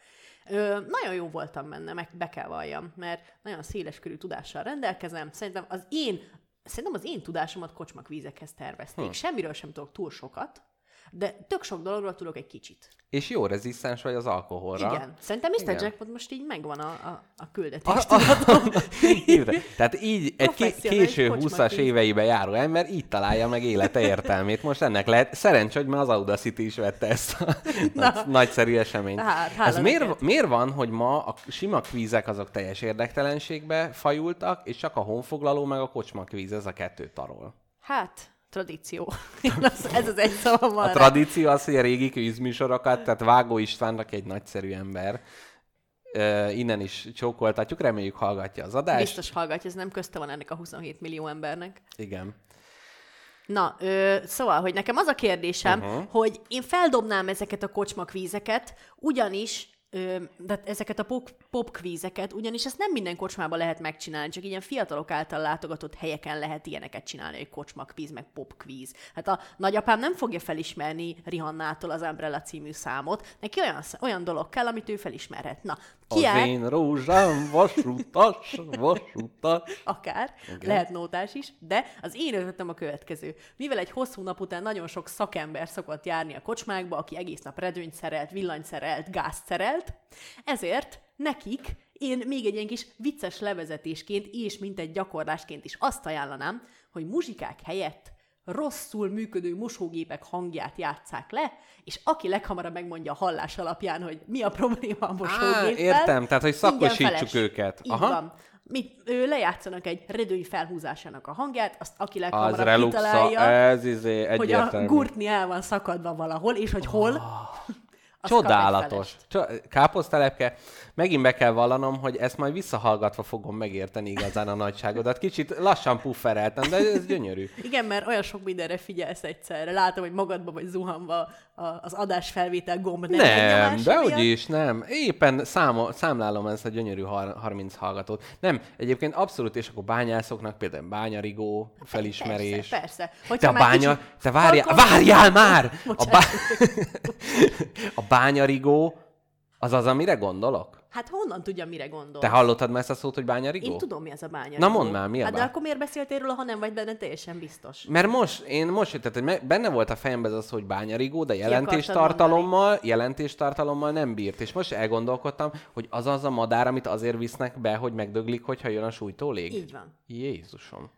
Ö, nagyon jó voltam benne, meg be kell valljam, mert nagyon széleskörű tudással rendelkezem. Szerintem az én, szerintem az én tudásomat kocsmakvízekhez tervezték. Hm. Semmiről sem tudok túl sokat, de tök sok dologról tudok egy kicsit. És jó rezisztens vagy az alkoholra. Igen. Szerintem Mr. Igen. Jackpot most így megvan a, a, a küldetés. A, a. <laughs> Tehát így egy késő kocsmakvíz. 20-as éveibe járó ember így találja meg élete értelmét. Most ennek lehet, szerencs, hogy már az Audacity is vette ezt a nagy, nagyszerű eseményt. Hát, Ez miért, miért van, hogy ma a sima kvízek azok teljes érdektelenségbe fajultak, és csak a honfoglaló meg a kocsma kvíz, ez a kettő tarol? Hát, tradíció. <laughs> Az- Ez az egy szavam van A rá. tradíció az, hogy a régi kvízműsorokat, tehát Vágó Istvánnak egy nagyszerű ember, ö, innen is csókoltatjuk, reméljük hallgatja az adást. Biztos hallgatja, ez nem közte van ennek a 27 millió embernek. Igen. Na, ö, szóval, hogy nekem az a kérdésem, uh-huh. hogy én feldobnám ezeket a kocsmakvízeket, ugyanis de ezeket a pop, popkvízeket, ugyanis ezt nem minden kocsmában lehet megcsinálni, csak ilyen fiatalok által látogatott helyeken lehet ilyeneket csinálni, hogy kocsmakvíz, meg popkvíz. Hát a nagyapám nem fogja felismerni Rihannától az Umbrella című számot, neki olyan, olyan dolog kell, amit ő felismerhet. Na, ki Az én rózsám vasutas, vasutas. akár, Igen. lehet nótás is, de az én ötletem a következő. Mivel egy hosszú nap után nagyon sok szakember szokott járni a kocsmákba, aki egész nap redőnyt szerelt, villanyt szerelt, gázt szerelt, ezért nekik én még egy ilyen kis vicces levezetésként és mint egy gyakorlásként is azt ajánlanám, hogy muzsikák helyett rosszul működő mosógépek hangját játsszák le, és aki leghamarabb megmondja a hallás alapján, hogy mi a probléma a mosógéppel. értem, tehát, hogy szakosítsuk őket. Így Aha. van. Mit, ő lejátszanak egy redőny felhúzásának a hangját, azt aki Az leghamarabb reluxa, kitalálja, ez izé hogy a gurtni el van szakadva valahol, és hogy hol, az Csodálatos. felest. Cso- Káposztelepke. Megint be kell vallanom, hogy ezt majd visszahallgatva fogom megérteni igazán a nagyságodat. Kicsit lassan puffereltem, de ez gyönyörű. Igen, mert olyan sok mindenre figyelsz egyszerre. Látom, hogy magadba vagy zuhanva a- az adásfelvétel gomb nem Nem, de miatt. hogy is, nem. Éppen számo, számlálom ezt a gyönyörű har- 30 hallgatót. Nem, egyébként abszolút, és akkor bányászoknak például bányarigó felismerés. Persze, persze. Hogyha Te a bánya, kicsit te várjál, halkan- várjál már! <laughs> A, Bocsánat. bá... <laughs> a bányarigó, az az, amire gondolok? Hát honnan tudja, mire gondol? Te hallottad már ezt a szót, hogy bányarigó? Én tudom, mi ez a bánya. Na mondd már, mi a Hát de bá- akkor miért beszéltél róla, ha nem vagy benne teljesen biztos? Mert most, én most me- benne volt a fejemben az, hogy bányarigó, de jelentéstartalommal, jelentéstartalommal nem bírt. És most elgondolkodtam, hogy az az a madár, amit azért visznek be, hogy megdöglik, hogyha jön a sújtólég. Így van. Jézusom.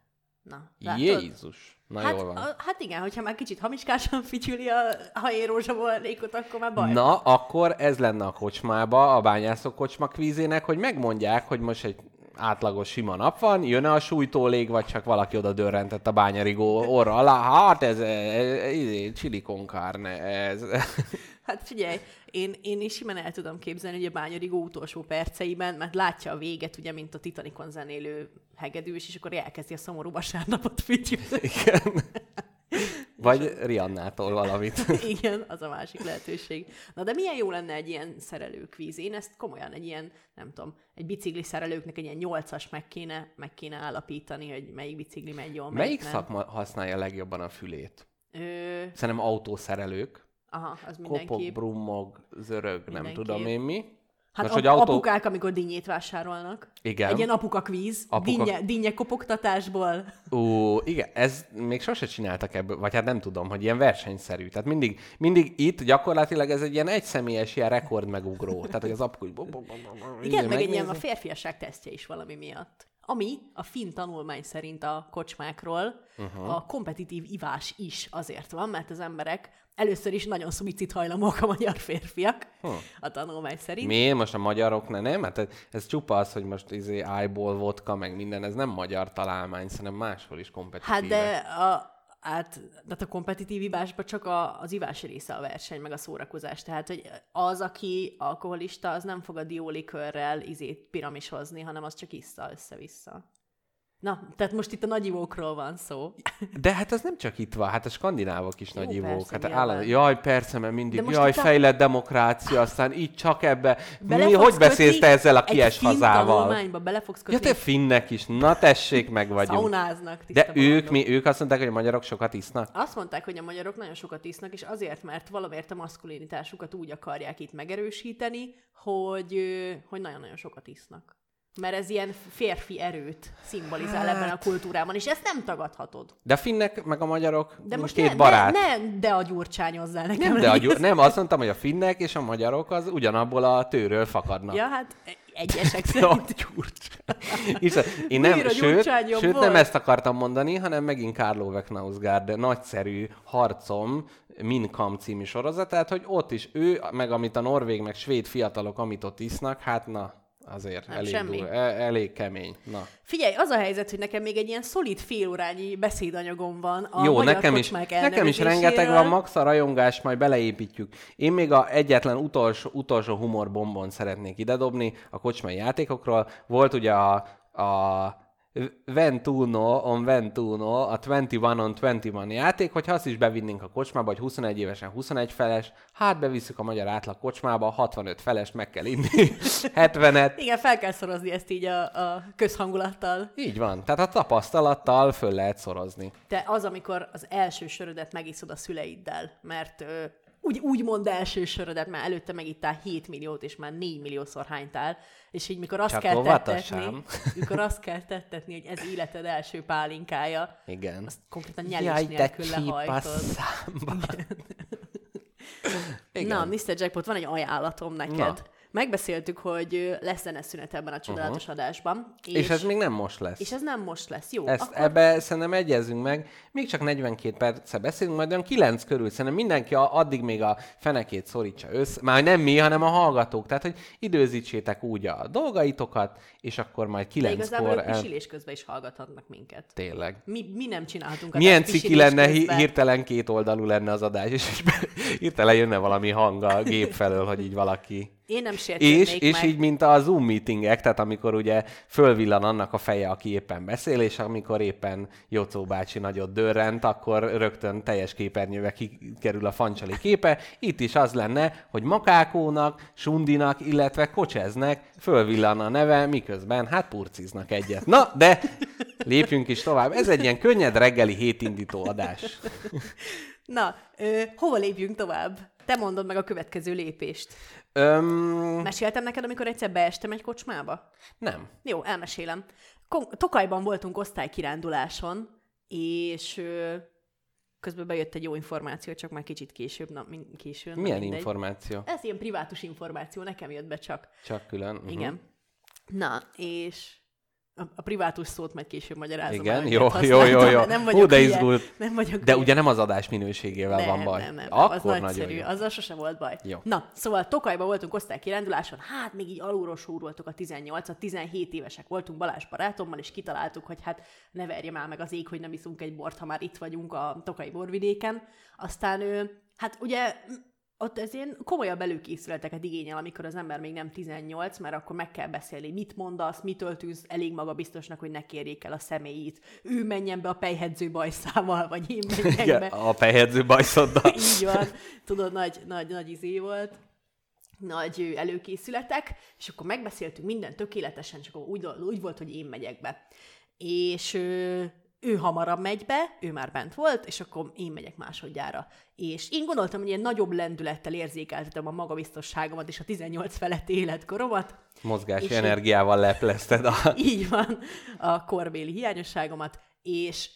Na, látod? Jézus. Na hát, jól van. A, hát igen, hogyha már kicsit hamiskásan fütyüli a hajé rózsaboladékot, akkor már baj. Na, akkor ez lenne a kocsmába, a bányászok kocsma kvízének, hogy megmondják, hogy most egy átlagos sima nap van, jön a sújtólég, vagy csak valaki oda dörrentett a bányarigó orra alá. Hát ez, ez, ez chili con carne, ez. Hát figyelj, én, én is simán el tudom képzelni, hogy a bányarigó utolsó perceiben, mert látja a véget, ugye, mint a Titanicon zenélő hegedűs, és akkor elkezdi a szomorú vasárnapot fütyülni. Igen. <laughs> Vagy Riannától valamit. <laughs> Igen, az a másik lehetőség. Na de milyen jó lenne egy ilyen szerelőkvíz. Én ezt komolyan egy ilyen, nem tudom, egy bicikli szerelőknek egy ilyen nyolcas meg kéne, meg kéne állapítani, hogy melyik bicikli megy jól, Melyik nem. szakma használja legjobban a fülét? Ö, Szerintem autószerelők. Aha, az Kopog, mindenképp. brummog, zörög, nem Mindenképp. tudom én mi. Hát Most, ap- autó- apukák, amikor dinnyét vásárolnak. Igen. Egy ilyen apuka kvíz, Apuka- Dinnye, dinnye kopogtatásból. Ú, igen, ez még sose csináltak ebből, vagy hát nem tudom, hogy ilyen versenyszerű. Tehát mindig, mindig itt gyakorlatilag ez egy ilyen egyszemélyes ilyen rekordmegugró. Tehát, hogy az apu úgy... bo- bo- bo- bo- bo- Igen, meg egy ilyen a férfiasság tesztje is valami miatt. Ami a finn tanulmány szerint a kocsmákról uh-huh. a kompetitív ivás is azért van, mert az emberek először is nagyon szuicid hajlamok a magyar férfiak huh. a tanulmány szerint. Mi? Most a magyarok ne, nem? Hát ez, ez csupa az, hogy most izé eyeball vodka, meg minden, ez nem magyar találmány, szerintem máshol is kompetitív. Hát de a, hát, de a kompetitív ivásban csak a, az ivás része a verseny, meg a szórakozás. Tehát, hogy az, aki alkoholista, az nem fog a diólikörrel izét piramisozni, hanem az csak issza össze-vissza. Na, tehát most itt a nagyivókról van szó. De hát az nem csak itt van, hát a skandinávok is Jó, nagy ivók. persze, Hát állandó, jaj, persze, mert mindig, De jaj, a- fejlett demokrácia, aztán így csak ebbe. Bele Mi, hogy beszélsz te ezzel a kies hazával? bele fogsz Ja, kötni. te finnek is, na tessék, meg vagyunk. Szaunáznak. De ők, mi, ők azt mondták, hogy a magyarok sokat isznak? Azt mondták, hogy a magyarok nagyon sokat isznak, és azért, mert valamiért a maszkulinitásukat úgy akarják itt megerősíteni, hogy, hogy nagyon-nagyon sokat isznak. Mert ez ilyen férfi erőt szimbolizál Hát. ebben a kultúrában, és ezt nem tagadhatod. De a finnek, meg a magyarok, De most két ne, barát. Ne, ne, de a gyurcsányozzál nekem. Nem, de a gyur, nem, azt mondtam, hogy a finnek és a magyarok az ugyanabból a tőről fakadnak. Ja, hát egyesek <laughs> De a szerint. a- én nem, Újra sőt, sőt nem volt. ezt akartam mondani, hanem megint Karlo Knausgaard nagyszerű harcom, Minkam című sorozat, tehát hogy ott is ő, meg amit a norvég, meg svéd fiatalok, amit ott isznak, hát na, azért Nem elég, semmi. dur, e- elég kemény. Na. Figyelj, az a helyzet, hogy nekem még egy ilyen szolid félórányi beszédanyagom van a Jó, nekem is, nekem is rengeteg van, max a rajongás, majd beleépítjük. Én még a egyetlen utolsó, utolsó humorbombon szeretnék idedobni a kocsmai játékokról. Volt ugye a, a Ventuno on Ventuno, a 21 on 21 játék, hogyha azt is bevinnénk a kocsmába, hogy 21 évesen 21 feles, hát bevisszük a magyar átlag kocsmába, 65 feles meg kell inni, <laughs> 70-et, Igen, fel kell szorozni ezt így a, a közhangulattal. így van. Tehát a tapasztalattal föl lehet szorozni. Te az, amikor az első sörödet megiszod a szüleiddel, mert ö, úgy, úgy mond első sörödet, mert előtte megittál 7 milliót, és már 4 milliószor hánytál, és így mikor azt Csak kell tettetni, mikor azt kell tettetni, hogy ez életed első pálinkája, Igen. azt konkrétan nyelés nélkül lehajtod. számba. Na, Mr. Jackpot, van egy ajánlatom neked. Na. Megbeszéltük, hogy lesz zeneszünet ebben a csodálatos uh-huh. adásban. És, És ez még nem most lesz. és ez nem most lesz. Jó, Ezt akkor ebbe szerintem egyezünk meg. Még csak 42 perce beszélünk, majd olyan 9 körül. Szerintem mindenki addig még a fenekét szorítsa össze. Már nem mi, hanem a hallgatók. Tehát, hogy időzítsétek úgy a dolgaitokat, és akkor majd de igazából 9-kor ők el... pisilés közben is hallgathatnak minket. Tényleg. Mi, mi nem csinálhatunk Milyen ciki lenne, közben. hirtelen két oldalú lenne az adás, és és <laughs> hirtelen jönne valami hang a gép felől, hogy így valaki Én nem És, és meg. így, mint a Zoom meetingek, tehát amikor ugye fölvillan annak a feje, aki éppen beszél, és amikor éppen Jocó bácsi nagyot dörrent, akkor rögtön teljes képernyőbe kikerül a fancsali képe. Itt is az lenne, hogy makákónak, sundinak, illetve kocseznek, fölvillan a neve, miközben hát purciznak egyet. Na, de lépjünk is tovább. Ez egy ilyen könnyed reggeli hétindító adás. <laughs> Na, ö, hova lépjünk tovább? Te mondod meg a következő lépést. Öm, Meséltem neked, amikor egyszer beestem egy kocsmába? nem. Jó, elmesélem. Kon- Tokajban voltunk osztálykiránduláson, és ö, közben bejött egy jó információ, csak már kicsit később, na, min- későn. na Milyen mindegy. információ? Ez ilyen privátus információ, nekem jött be csak. Csak külön. Uh-huh. Igen. Na, és a, a privátus szót majd később magyarázom. Igen, el, jó, jó, jó, jó. Nem Hú, vagyok de hülye. izgult. Nem vagyok De ugye nem az adás minőségével nem, van baj. Nem, nem, nem, Akkor az nagyszerű, jó. azzal sose volt baj. Jó. Na, szóval Tokajban voltunk osztálykiránduláson, hát még így alulról súroltuk a 18-at, 17 évesek voltunk Balázs barátommal, és kitaláltuk, hogy hát ne verje már meg az ég, hogy nem iszunk egy bort, ha már itt vagyunk a Tokai borvidéken. Aztán ő, hát ugye ott ez ilyen komolyabb előkészületeket igényel, amikor az ember még nem 18, mert akkor meg kell beszélni, mit mondasz, mitől tűz elég magabiztosnak, hogy ne kérjék el a személyét. Ő menjen be a pejhedző bajszával, vagy én <laughs> menjek Igen, be. a pejhedző bajszoddal. <laughs> Így van. Tudod, nagy, nagy, nagy izé volt nagy előkészületek, és akkor megbeszéltünk minden tökéletesen, csak úgy, úgy volt, hogy én megyek be. És ő hamarabb megy be, ő már bent volt, és akkor én megyek másodjára. És én gondoltam, hogy ilyen nagyobb lendülettel érzékeltetem a magabiztosságomat és a 18 feletti életkoromat. Mozgási És- energiával leplezted a... Így van, a korbéli hiányosságomat, és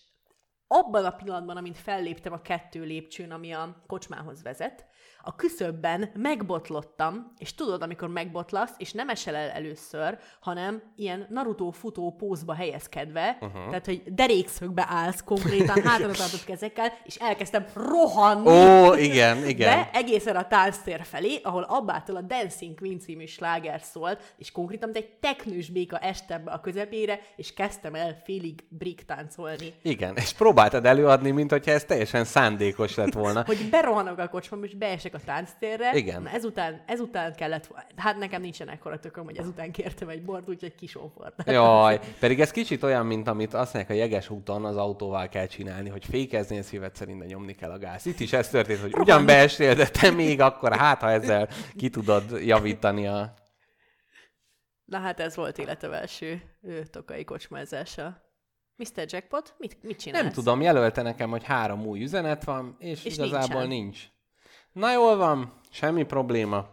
abban a pillanatban, amint felléptem a kettő lépcsőn, ami a kocsmához vezet, a küszöbben megbotlottam, és tudod, amikor megbotlasz, és nem esel el először, hanem ilyen Naruto futó pózba helyezkedve, uh-huh. tehát, hogy derékszögbe állsz konkrétan, <laughs> hátra tartott kezekkel, és elkezdtem rohanni. Ó, igen, igen. De egészen a tánctér felé, ahol Abbától a Dancing Queen című sláger szólt, és konkrétan egy teknős béka este be a közepére, és kezdtem el félig brick táncolni. Igen, és próbáltad előadni, mint hogyha ez teljesen szándékos lett volna. Hogy berohanok a kocsmába, és beesek a tánctérre. Igen. Na ezután, ezután kellett, hát nekem nincsen ekkora tököm, hogy ezután kértem egy bort, úgyhogy kisófortam. Jaj, pedig ez kicsit olyan, mint amit azt mondják, a jeges úton az autóval kell csinálni, hogy fékezni a szíved szerint, de nyomni kell a gáz. Itt is ez történt, hogy ugyan beestél, de te még akkor, hát ha ezzel ki tudod javítani a... Na hát ez volt életem első tokai kocsmázása. Mr. Jackpot, mit, mit csinálsz? Nem tudom, jelölte nekem, hogy három új üzenet van, és, És igazából nincsen. nincs. Na jól van, semmi probléma.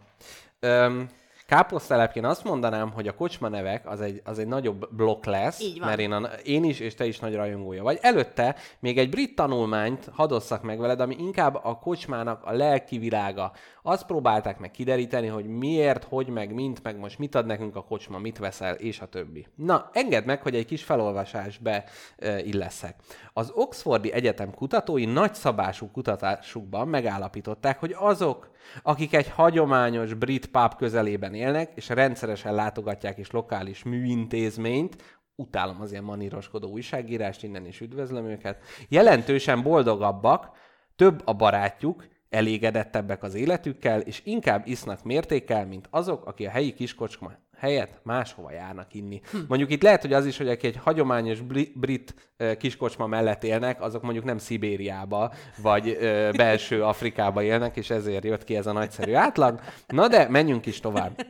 Öm, Káposztelepként azt mondanám, hogy a kocsma nevek az egy, az egy nagyobb blokk lesz, Így van. mert én, a, én is, és te is nagy rajongója vagy. Előtte még egy brit tanulmányt hadosszak meg veled, ami inkább a kocsmának a lelki világa. Azt próbálták meg kideríteni, hogy miért, hogy meg, mint, meg most mit ad nekünk a kocsma, mit veszel, és a többi. Na, engedd meg, hogy egy kis felolvasásbe e, illeszek. Az Oxfordi Egyetem kutatói nagyszabású kutatásukban megállapították, hogy azok, akik egy hagyományos brit pub közelében élnek, és rendszeresen látogatják is lokális műintézményt, utálom az ilyen maníroskodó újságírást, innen is üdvözlöm őket, jelentősen boldogabbak, több a barátjuk, elégedettebbek az életükkel, és inkább isznak mértékkel, mint azok, akik a helyi kiskocsma helyett máshova járnak inni. Hm. Mondjuk itt lehet, hogy az is, hogy aki egy hagyományos bri- brit kiskocsma mellett élnek, azok mondjuk nem Szibériába, vagy belső Afrikába élnek, és ezért jött ki ez a nagyszerű átlag. Na de menjünk is tovább.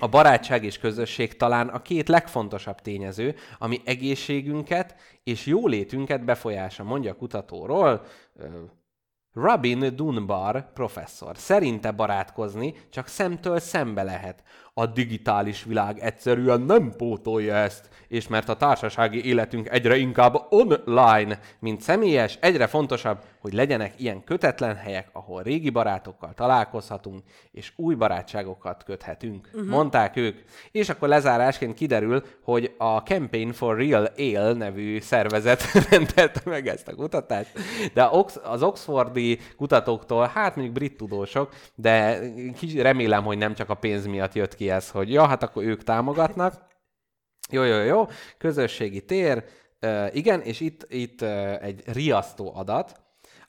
A barátság és közösség talán a két legfontosabb tényező, ami egészségünket és jólétünket befolyása, mondja a kutatóról ö, Robin Dunbar professzor. Szerinte barátkozni csak szemtől szembe lehet. A digitális világ egyszerűen nem pótolja ezt, és mert a társasági életünk egyre inkább online, mint személyes, egyre fontosabb, hogy legyenek ilyen kötetlen helyek, ahol régi barátokkal találkozhatunk, és új barátságokat köthetünk. Uh-huh. Mondták ők. És akkor lezárásként kiderül, hogy a Campaign for Real Ale nevű szervezet <laughs> rendelte meg ezt a kutatást, de az Oxfordi kutatóktól, hát mondjuk brit tudósok, de remélem, hogy nem csak a pénz miatt jött ki ez, hogy ja, hát akkor ők támogatnak. Jó, jó, jó, közösségi tér, uh, igen, és itt, itt uh, egy riasztó adat,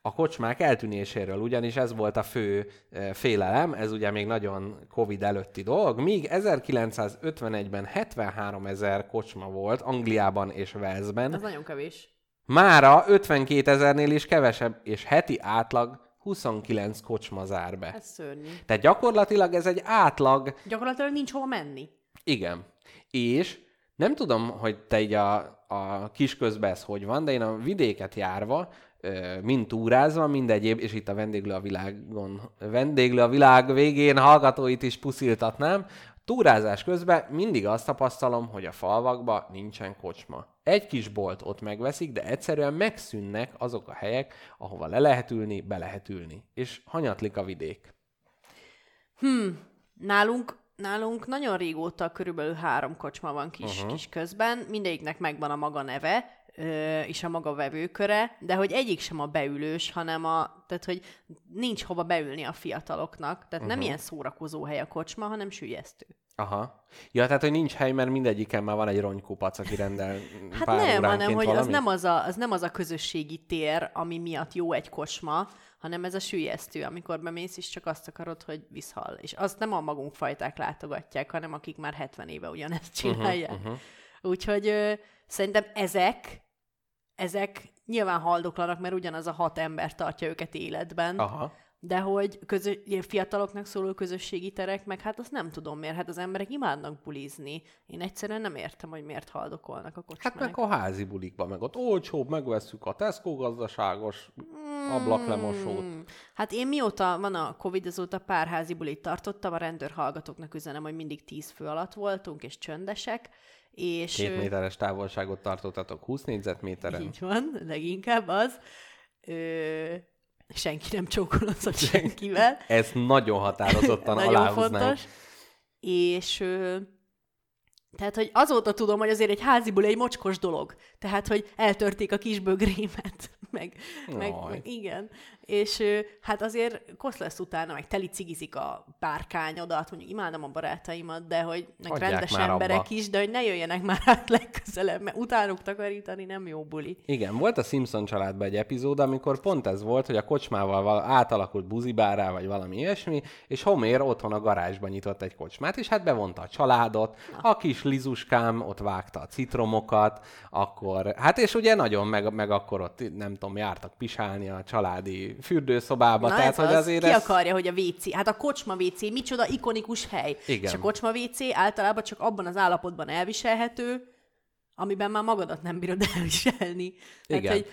a kocsmák eltűnéséről, ugyanis ez volt a fő uh, félelem, ez ugye még nagyon Covid előtti dolog, míg 1951-ben 73 ezer kocsma volt Angliában és Walesben, Ez nagyon kevés. mára 52 ezernél is kevesebb, és heti átlag 29 kocsma zár be. Ez szörnyű. Tehát gyakorlatilag ez egy átlag, Gyakorlatilag nincs hova menni. igen. És nem tudom, hogy te így a, a kis közben ez hogy van, de én a vidéket járva, mind túrázva, mind egyéb, és itt a vendéglő a világon, vendéglő a világ végén hallgatóit is pusziltatnám, túrázás közben mindig azt tapasztalom, hogy a falvakban nincsen kocsma. Egy kis bolt ott megveszik, de egyszerűen megszűnnek azok a helyek, ahova le lehet ülni, be lehet ülni. És hanyatlik a vidék. Nálunk, nálunk nagyon régóta körülbelül három kocsma van kis, uh-huh. kis közben, mindegyiknek megvan a maga neve, ö, és a maga vevőköre, de hogy egyik sem a beülős, hanem a, tehát hogy nincs hova beülni a fiataloknak, tehát uh-huh. nem ilyen szórakozó hely a kocsma, hanem sülyeztő. Aha. Ja, tehát, hogy nincs hely, mert mindegyiken már van egy ronykupac, aki rendel <laughs> Hát pár nem, hanem hogy az nem az, a, az nem az a közösségi tér, ami miatt jó egy kocsma, hanem ez a sülyeztő, amikor bemész, és csak azt akarod, hogy visszhal. És azt nem a magunk fajták látogatják, hanem akik már 70 éve ugyanezt csinálják. Uh-huh, uh-huh. Úgyhogy ö, szerintem ezek, ezek nyilván haldoklanak, mert ugyanaz a hat ember tartja őket életben. Aha. De hogy közö, fiataloknak szóló közösségi terek, meg hát azt nem tudom miért, hát az emberek imádnak bulizni. Én egyszerűen nem értem, hogy miért haldokolnak a kocsmák. Hát meg a házi bulikban, meg ott olcsóbb, megvesszük a Tesco gazdaságos ablaklemosót. Hmm. Hát én mióta van a Covid, azóta pár házi bulit tartottam, a rendőrhallgatóknak üzenem, hogy mindig 10 fő alatt voltunk, és csöndesek, és... Két méteres távolságot tartottatok 20 négyzetméteren. Így van, leginkább az. Ö, senki nem csókolózott senkivel. Ez nagyon határozottan <laughs> Nagyon aláhúznám. fontos. És tehát, hogy azóta tudom, hogy azért egy háziból egy mocskos dolog. Tehát, hogy eltörték a kis bögrémet, <laughs> meg, meg, meg igen. És hát azért kosz lesz utána, meg teli cigizik a párkányodat, mondjuk imádom a barátaimat, de hogy meg rendes emberek abba. is, de hogy ne jöjjenek már át legközelebb, mert utánuk takarítani nem jó buli. Igen, volt a Simpson családban egy epizód, amikor pont ez volt, hogy a kocsmával val- átalakult buzibárá, vagy valami ilyesmi, és Homer otthon a garázsban nyitott egy kocsmát, és hát bevonta a családot, a kis lizuskám ott vágta a citromokat, akkor, hát és ugye nagyon, meg, meg akkor ott nem tudom, jártak pisálni a családi fürdőszobába, Na tehát ez hogy az, azért ki ez... akarja, hogy a WC, hát a kocsma WC, micsoda ikonikus hely. Igen. És a kocsma WC általában csak abban az állapotban elviselhető, amiben már magadat nem bírod <laughs> elviselni. Tehát, Igen. hogy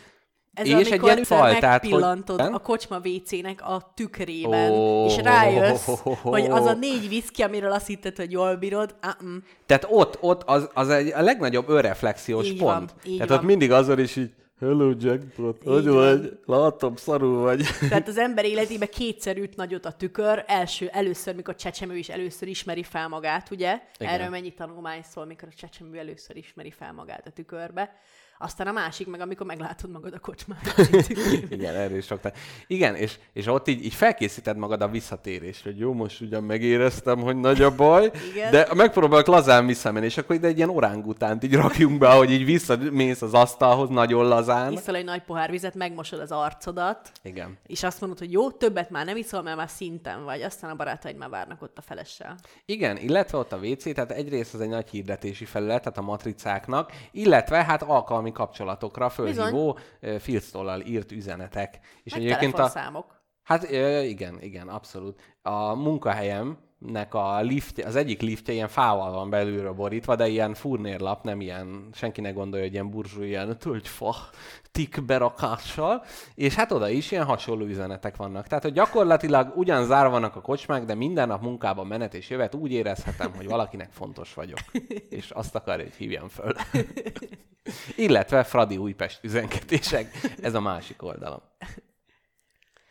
ez És amikor egy ilyen üvalt, tehát, hogy- megpillantod a kocsma WC-nek a tükrében, Ó, és rájössz, <laughs> hogy az a négy viszki, amiről azt hitted, hogy jól bírod, uh-uh. Tehát ott, ott az, az egy, a legnagyobb önreflexiós Így pont. van, így Tehát van. ott mindig azon is így, hello jackpot, hogy vagy? Látom, szarul vagy. Tehát az ember életében kétszer üt nagyot a tükör, első, először, mikor csecsemő is először ismeri fel magát, ugye? Igen. Erről mennyi tanulmány szól, mikor a csecsemő először ismeri fel magát a tükörbe. Aztán a másik meg, amikor meglátod magad a kocsmában. <laughs> Igen, erről is soktál. Igen, és, és ott így, így felkészíted magad a visszatérésre, hogy jó, most ugyan megéreztem, hogy nagy a baj, Igen. de megpróbálok lazán visszamenni, és akkor ide egy ilyen orángutánt így rakjunk be, hogy így visszamész az asztalhoz nagyon lazán. Iszol egy nagy pohár vizet, megmosod az arcodat, Igen. és azt mondod, hogy jó, többet már nem iszol, mert már szinten vagy. Aztán a barátaid már várnak ott a felessel. Igen, illetve ott a WC, tehát egyrészt az egy nagy hirdetési felület, tehát a matricáknak, illetve hát alkalmi kapcsolatokra fölhívó ö, filctollal írt üzenetek. És Meg egyébként a, telefonszámok. Hát ö, igen, igen, abszolút. A munkahelyemnek a lift, az egyik liftje ilyen fával van belülről borítva, de ilyen furnérlap, nem ilyen, senki ne gondolja, hogy ilyen burzsú, ilyen tölgyfa tik berakással, és hát oda is ilyen hasonló üzenetek vannak. Tehát, hogy gyakorlatilag ugyan zárva vannak a kocsmák, de minden nap munkában menet és jövet úgy érezhetem, hogy valakinek fontos vagyok, és azt akarja, hogy hívjam föl. <laughs> Illetve Fradi Újpest üzengetések, ez a másik oldalom.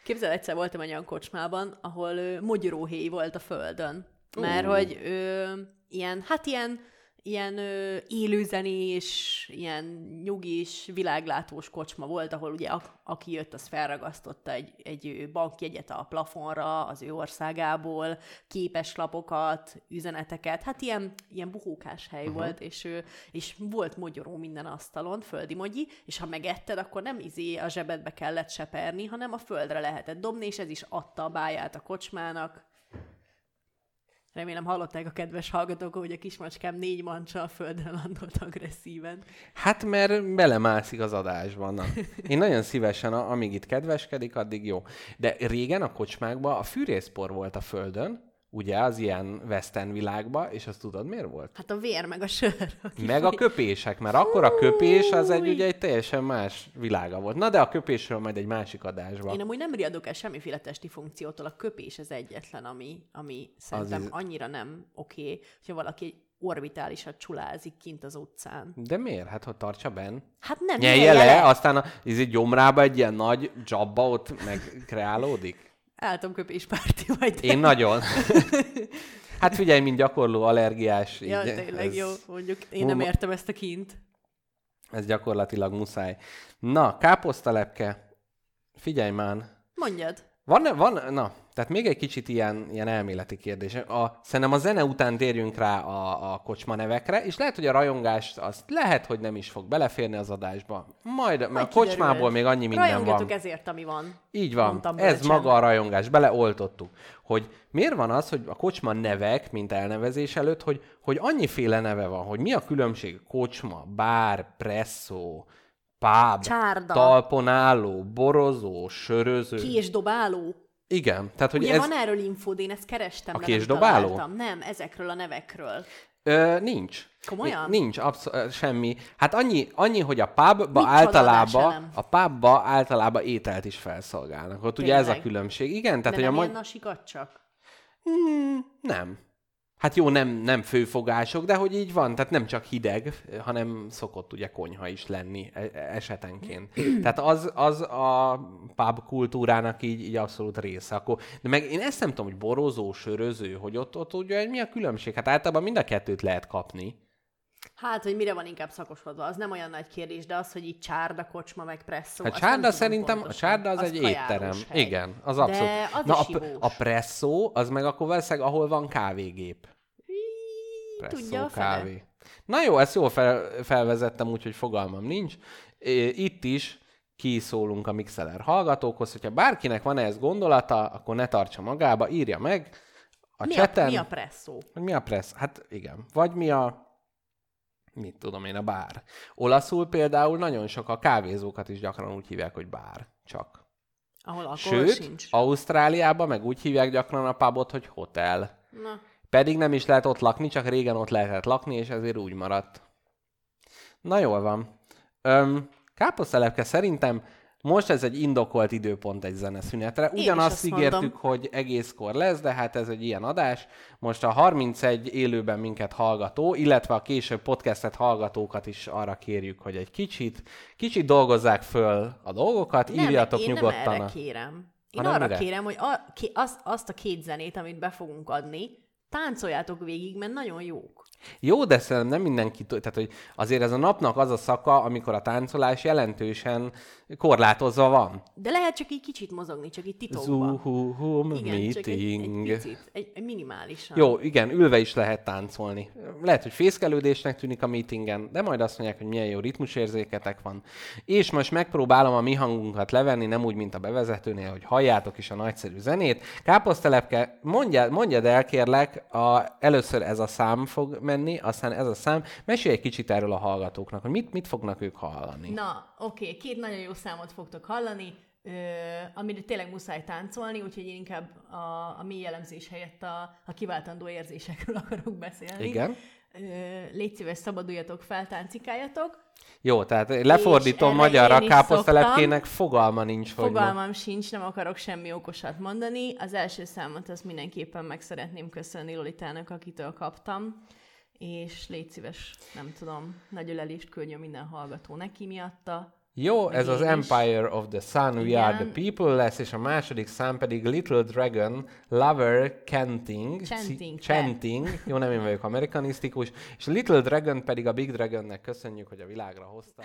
Képzel, egyszer voltam egy olyan kocsmában, ahol ö, mogyoróhéj volt a földön. Mert hogy ö, ilyen, hát ilyen, ilyen ö, élőzenés, ilyen nyugis, világlátós kocsma volt, ahol ugye a, aki jött, az felragasztotta egy, egy bankjegyet a plafonra az ő országából, képeslapokat, üzeneteket, hát ilyen, ilyen buhókás hely uh-huh. volt, és, és volt mogyoró minden asztalon, földi mogyi, és ha megetted, akkor nem izé a zsebedbe kellett seperni, hanem a földre lehetett dobni, és ez is adta a báját a kocsmának. Remélem hallották a kedves hallgatók, hogy a kismacskám négy mancsa a földre landolt agresszíven. Hát, mert belemászik az adásban. Na. Én nagyon szívesen, amíg itt kedveskedik, addig jó. De régen a kocsmákban a fűrészpor volt a földön, ugye, az ilyen western világban, és azt tudod, miért volt? Hát a vér meg a sör. Meg a köpések, mert akkor a köpés az egy, ugye egy teljesen más világa volt. Na de a köpésről majd egy másik adásban. Én amúgy nem riadok el semmiféle testi funkciótól, a köpés az egyetlen, ami, ami szerintem is- annyira nem oké, hogyha valaki egy orbitálisat csulázik kint az utcán. De miért? Hát, hogy tartsa benn. Hát nem, Nyelje le, aztán a, ez egy gyomrába egy ilyen nagy dzsabba ott megkreálódik. Álltam köpéspárti vagy. de- Én nagyon. <laughs> Hát figyelj, mint gyakorló allergiás. Ja, így tényleg ez, jó, mondjuk én nem értem ezt a kint. Ez gyakorlatilag muszáj. Na, káposztalepke. Figyelj már. Mondjad. Van, van, na, tehát még egy kicsit ilyen, ilyen elméleti kérdés. A, szerintem a zene után térjünk rá a, a kocsma nevekre, és lehet, hogy a rajongást azt lehet, hogy nem is fog beleférni az adásba. Majd, mert a Majd kocsmából még annyi minden Rajongjatok van. ezért, ami van. Így van, Mondtam ez bölcsen. maga a rajongás, beleoltottuk. Hogy miért van az, hogy a kocsma nevek, mint elnevezés előtt, hogy, hogy annyiféle neve van, hogy mi a különbség kocsma, bár, presszó, pub, Csárda. talpon álló, borozó, söröző. Késdobáló. Igen, tehát hogy Ugye ez... van erről infó, de én ezt kerestem, A de nem találtam. Nem, ezekről a nevekről. Ö, nincs. Komolyan? Ni- Nincs, absz- ö, semmi. Hát annyi, annyi, hogy a pubba Micsoda általában, a pubba általában ételt is felszolgálnak. Ott ugye ez a Tényleg? különbség. Igen, tehát de hogy a nem ma- ilyen nasikat csak? Nem. Hát jó, nem, nem főfogások, de hogy így van, tehát nem csak hideg, hanem szokott ugye konyha is lenni e- e- esetenként. Tehát az, az a pub kultúrának így, így abszolút része. Akkor, de meg én ezt nem tudom, hogy borozó, söröző, hogy ott, ott ugye mi a különbség? Hát általában mind a kettőt lehet kapni. Hát, hogy mire van inkább szakosodva, az nem olyan nagy kérdés, de az, hogy így csárda, kocsma, meg presszó. Hát csárda szerintem, a pontosan. csárda az, egy kajálós étterem. hely. Igen, az abszolút. De az Na, a, a presszó, az meg akkor valószínűleg, ahol van kávégép. Tudja Presszó, a fele. kávé. Na jó, ezt jól fel, felvezettem, úgyhogy fogalmam nincs. Itt is kiszólunk a Mixeler hallgatókhoz, hogyha bárkinek van ehhez gondolata, akkor ne tartsa magába, írja meg a Mi a, cseten. mi a presszó? Mi a pressz? Hát igen. Vagy mi a mit tudom én, a bár. Olaszul például nagyon sok a kávézókat is gyakran úgy hívják, hogy bár. Csak. Ahol alkohol Sőt, sincs. Ausztráliában meg úgy hívják gyakran a pubot, hogy hotel. Na, Pedig nem is lehet ott lakni, csak régen ott lehetett lakni, és ezért úgy maradt. Na jól van. Öm, káposztelepke szerintem most ez egy indokolt időpont egy zeneszünetre. Ugyanazt azt ígértük, mondom. hogy egészkor lesz, de hát ez egy ilyen adás. Most a 31 élőben minket hallgató, illetve a később podcastet hallgatókat is arra kérjük, hogy egy kicsit, kicsit dolgozzák föl a dolgokat, nem, írjatok én nyugodtan. nem erre kérem. Én arra mire? kérem, hogy a, ki, azt, azt a két zenét, amit be fogunk adni, táncoljátok végig, mert nagyon jók. Jó, de szerintem nem mindenki, tehát hogy azért ez a napnak az a szaka, amikor a táncolás jelentősen korlátozva van. De lehet csak így kicsit mozogni, csak így titokban. Zoom Igen, csak egy, egy meeting. picit, egy, egy minimálisan. Jó, igen, ülve is lehet táncolni. Lehet, hogy fészkelődésnek tűnik a meetingen, de majd azt mondják, hogy milyen jó ritmusérzéketek van. És most megpróbálom a mi hangunkat levenni, nem úgy, mint a bevezetőnél, hogy halljátok is a nagyszerű zenét. Káposztelepke, mondjad, mondjad el, kérlek, a, először ez a szám fog menni, aztán ez a szám. Mesélj egy kicsit erről a hallgatóknak, hogy mit, mit fognak ők hallani. Na, oké, okay, két nagyon jó számot fogtok hallani, amire tényleg muszáj táncolni, úgyhogy én inkább a, a mi jellemzés helyett a, a kiváltandó érzésekről <laughs> akarok beszélni. Igen. Légy szíves, szabaduljatok fel, táncikáljatok. Jó, tehát lefordítom magyarra, káposztelepkének fogalma nincs, hogy ma- Fogalmam sincs, nem akarok semmi okosat mondani. Az első számot az mindenképpen meg szeretném köszönni Lolitának, akitől kaptam. És légy szíves, nem tudom, nagy ölelést küldjön minden hallgató neki miatta. Jó, ez az. Empire of the Sun, We Are the. People lesz, és a második szám pedig Little Dragon, Lover Canting. Chanting, te. Chanting. Jó, nem én vagyok amerikanisztikus. És Little Dragon pedig a Big Dragonnek köszönjük, hogy a világra hozta.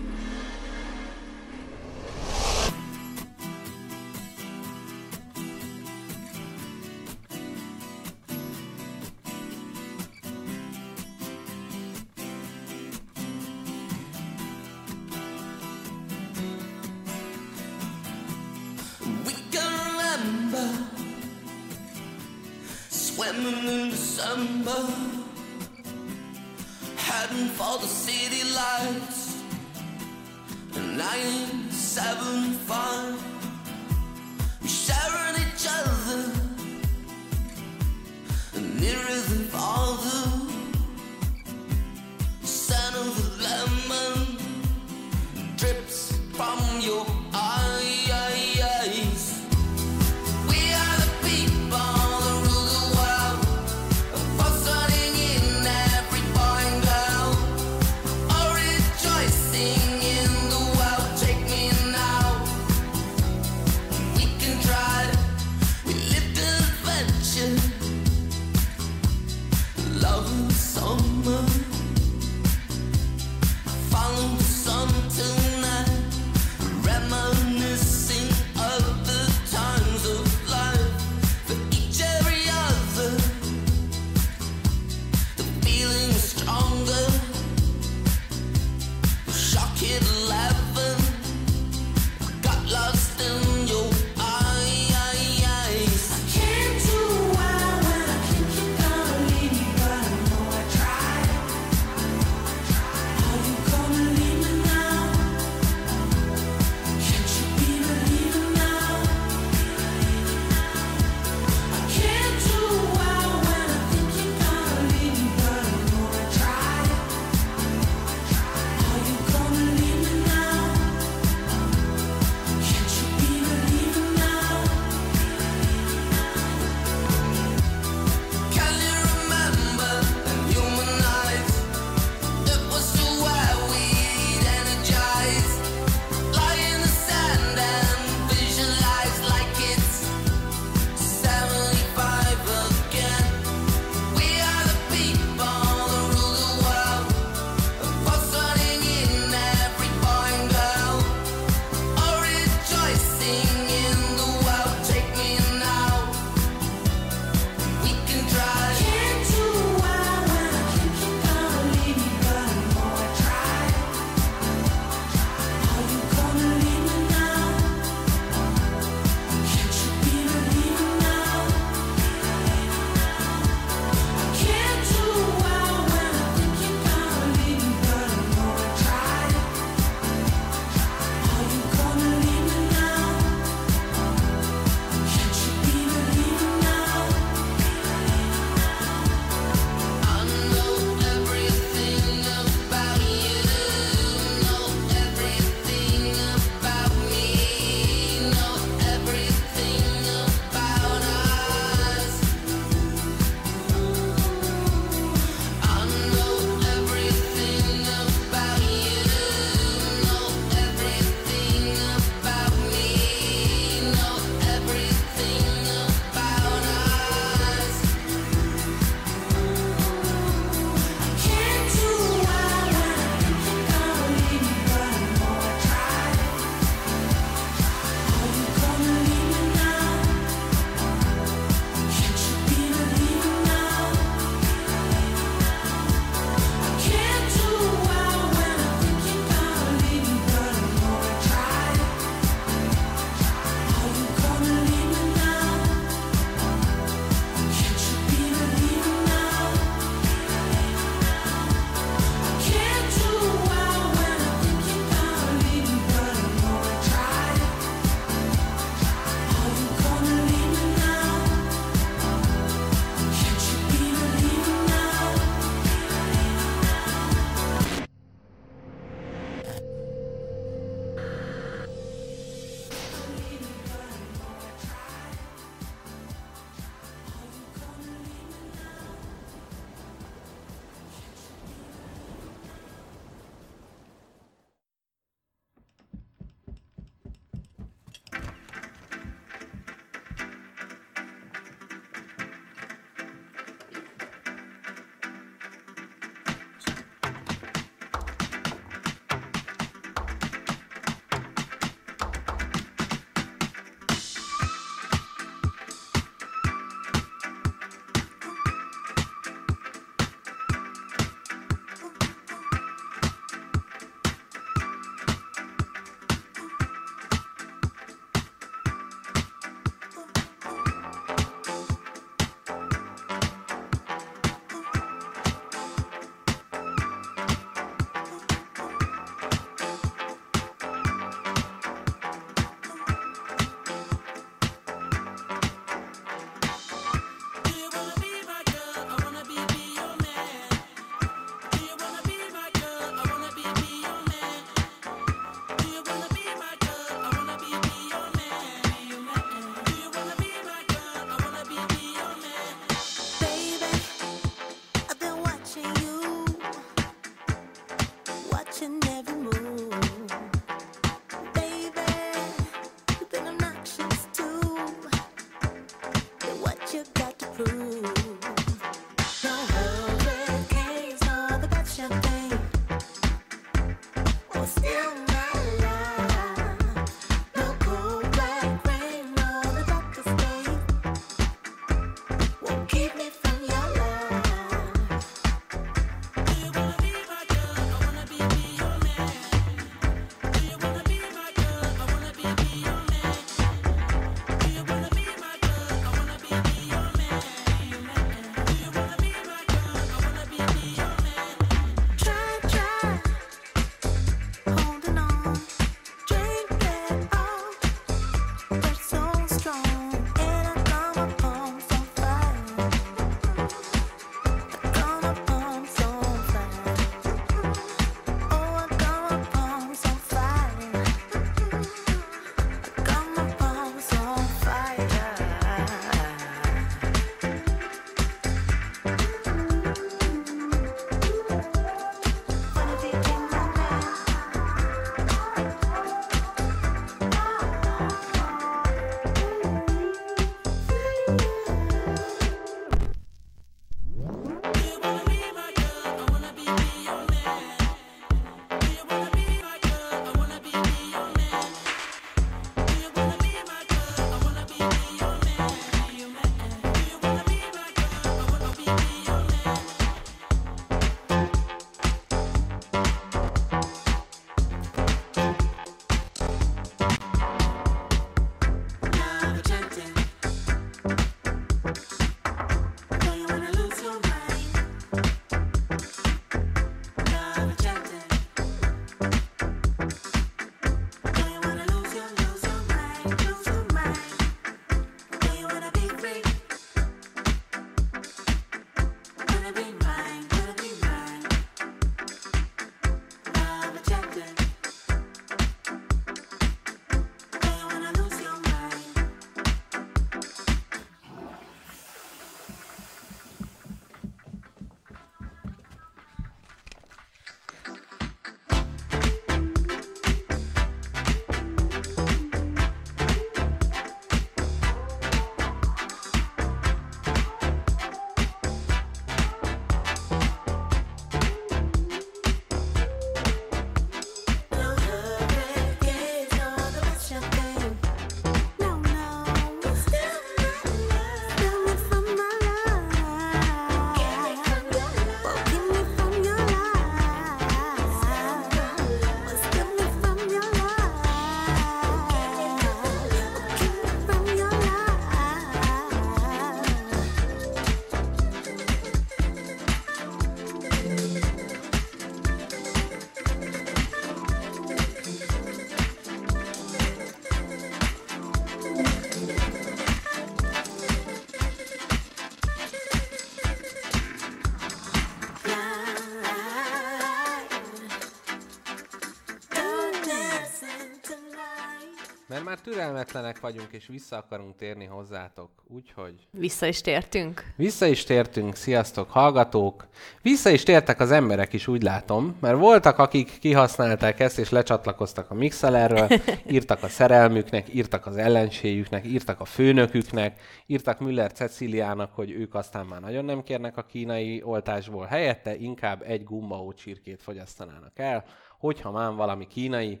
Türelmetlenek vagyunk, és vissza akarunk térni hozzátok. Úgyhogy Vissza is tértünk. vissza is tértünk, sziasztok hallgatók! Vissza is tértek az emberek is, úgy látom, mert voltak, akik kihasználták ezt, és lecsatlakoztak a Mixelerről, <laughs> írtak a szerelmüknek, írtak az ellenségüknek, írtak a főnöküknek, írtak Müller Ceciliának, hogy ők aztán már nagyon nem kérnek a kínai oltásból, helyette inkább egy gumbaó csirkét fogyasztanának el, hogyha már valami kínai,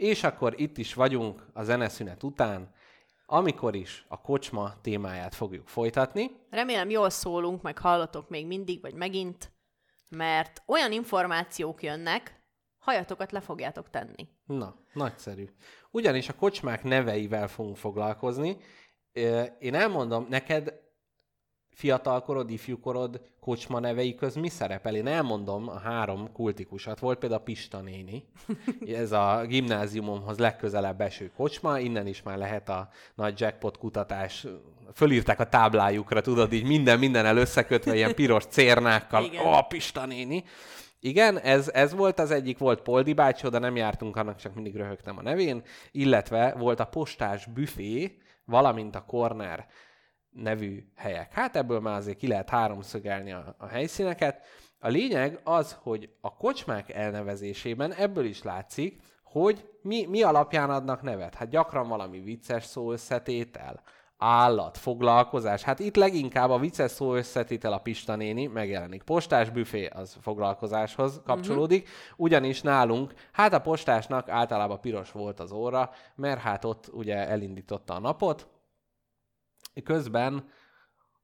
és akkor itt is vagyunk a zeneszünet után, amikor is a kocsma témáját fogjuk folytatni. Remélem jól szólunk, meg hallatok még mindig, vagy megint, mert olyan információk jönnek, hajatokat le fogjátok tenni. Na, nagyszerű. Ugyanis a kocsmák neveivel fogunk foglalkozni. Én elmondom, neked fiatalkorod, ifjúkorod kocsma nevei köz mi szerepel? Én elmondom a három kultikusat. Volt például Pista néni. <laughs> Ez a gimnáziumomhoz legközelebb eső kocsma, innen is már lehet a nagy jackpot kutatás. Fölírták a táblájukra, tudod, így minden mindennel összekötve, ilyen piros cérnákkal. Ó, Pista néni! Igen, ez, ez volt az egyik, volt Poldi bácsi, oda nem jártunk, annak csak mindig röhögtem a nevén, illetve volt a postás büfé, valamint a corner nevű helyek. Hát ebből már azért ki lehet háromszögelni a, a helyszíneket. A lényeg az, hogy a kocsmák elnevezésében ebből is látszik, hogy mi, mi alapján adnak nevet. Hát gyakran valami vicces szó összetétel, állat, foglalkozás. Hát itt leginkább a vicces szó összetétel a Pista néni megjelenik. Postás büfé az foglalkozáshoz kapcsolódik, ugyanis nálunk, hát a postásnak általában piros volt az óra, mert hát ott ugye elindította a napot, közben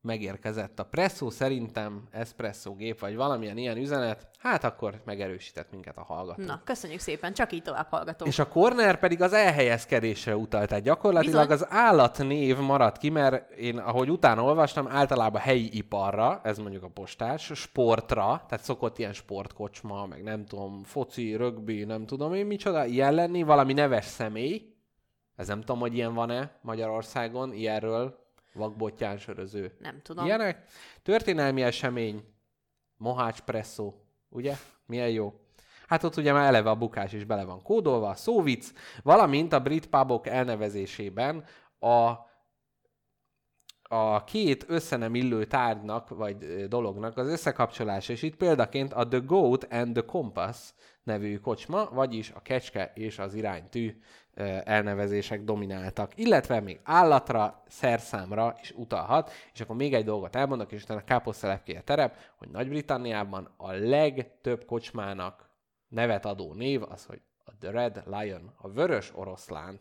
megérkezett a presszó, szerintem espresso gép, vagy valamilyen ilyen üzenet, hát akkor megerősített minket a hallgató. Na, köszönjük szépen, csak így tovább hallgatom. És a corner pedig az elhelyezkedésre utalt. Tehát gyakorlatilag Bizony. az állatnév maradt ki, mert én, ahogy utána olvastam, általában helyi iparra, ez mondjuk a postás, sportra, tehát szokott ilyen sportkocsma, meg nem tudom, foci, rögbi, nem tudom én micsoda, ilyen lenni, valami neves személy, ez nem tudom, hogy ilyen van-e Magyarországon, ilyenről, vakbottyán söröző. Nem tudom. Ilyenek. Történelmi esemény, Mohács Presszó, ugye? Milyen jó. Hát ott ugye már eleve a bukás is bele van kódolva, a szóvic, valamint a brit pubok elnevezésében a a két össze nem illő tárgynak, vagy dolognak az összekapcsolása, és itt példaként a The Goat and the Compass nevű kocsma, vagyis a kecske és az iránytű elnevezések domináltak, illetve még állatra, szerszámra is utalhat, és akkor még egy dolgot elmondok, és utána káposztelepké a terep, hogy Nagy-Britanniában a legtöbb kocsmának nevet adó név az, hogy a The Red Lion, a vörös oroszlán.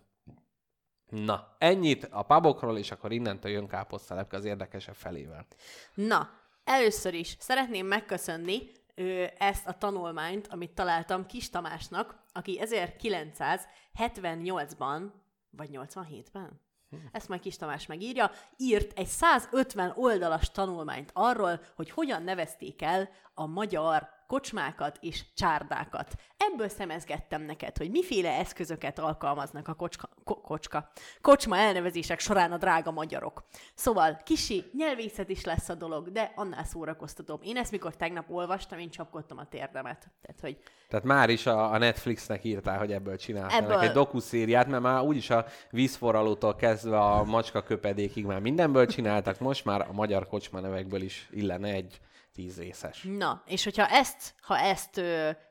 Na, ennyit a pubokról, és akkor innentől jön káposztelepke az érdekesebb felével. Na, először is szeretném megköszönni ö, ezt a tanulmányt, amit találtam Kis Tamásnak, aki 1978-ban, vagy 87-ben? Ezt majd Kis Tamás megírja, írt egy 150 oldalas tanulmányt arról, hogy hogyan nevezték el a magyar kocsmákat és csárdákat. Ebből szemezgettem neked, hogy miféle eszközöket alkalmaznak a kocska, ko, kocska, kocsma elnevezések során a drága magyarok. Szóval kisi nyelvészet is lesz a dolog, de annál szórakoztatom. Én ezt mikor tegnap olvastam, én csapkodtam a térdemet. Tehát, hogy Tehát már is a, a Netflixnek írtál, hogy ebből csináltanak Ebből- egy dokuszériát, mert már úgyis a vízforralótól kezdve a macska köpedékig már mindenből csináltak, most már a magyar kocsma nevekből is illene egy tíz részes. Na, és hogyha ezt, ha ezt,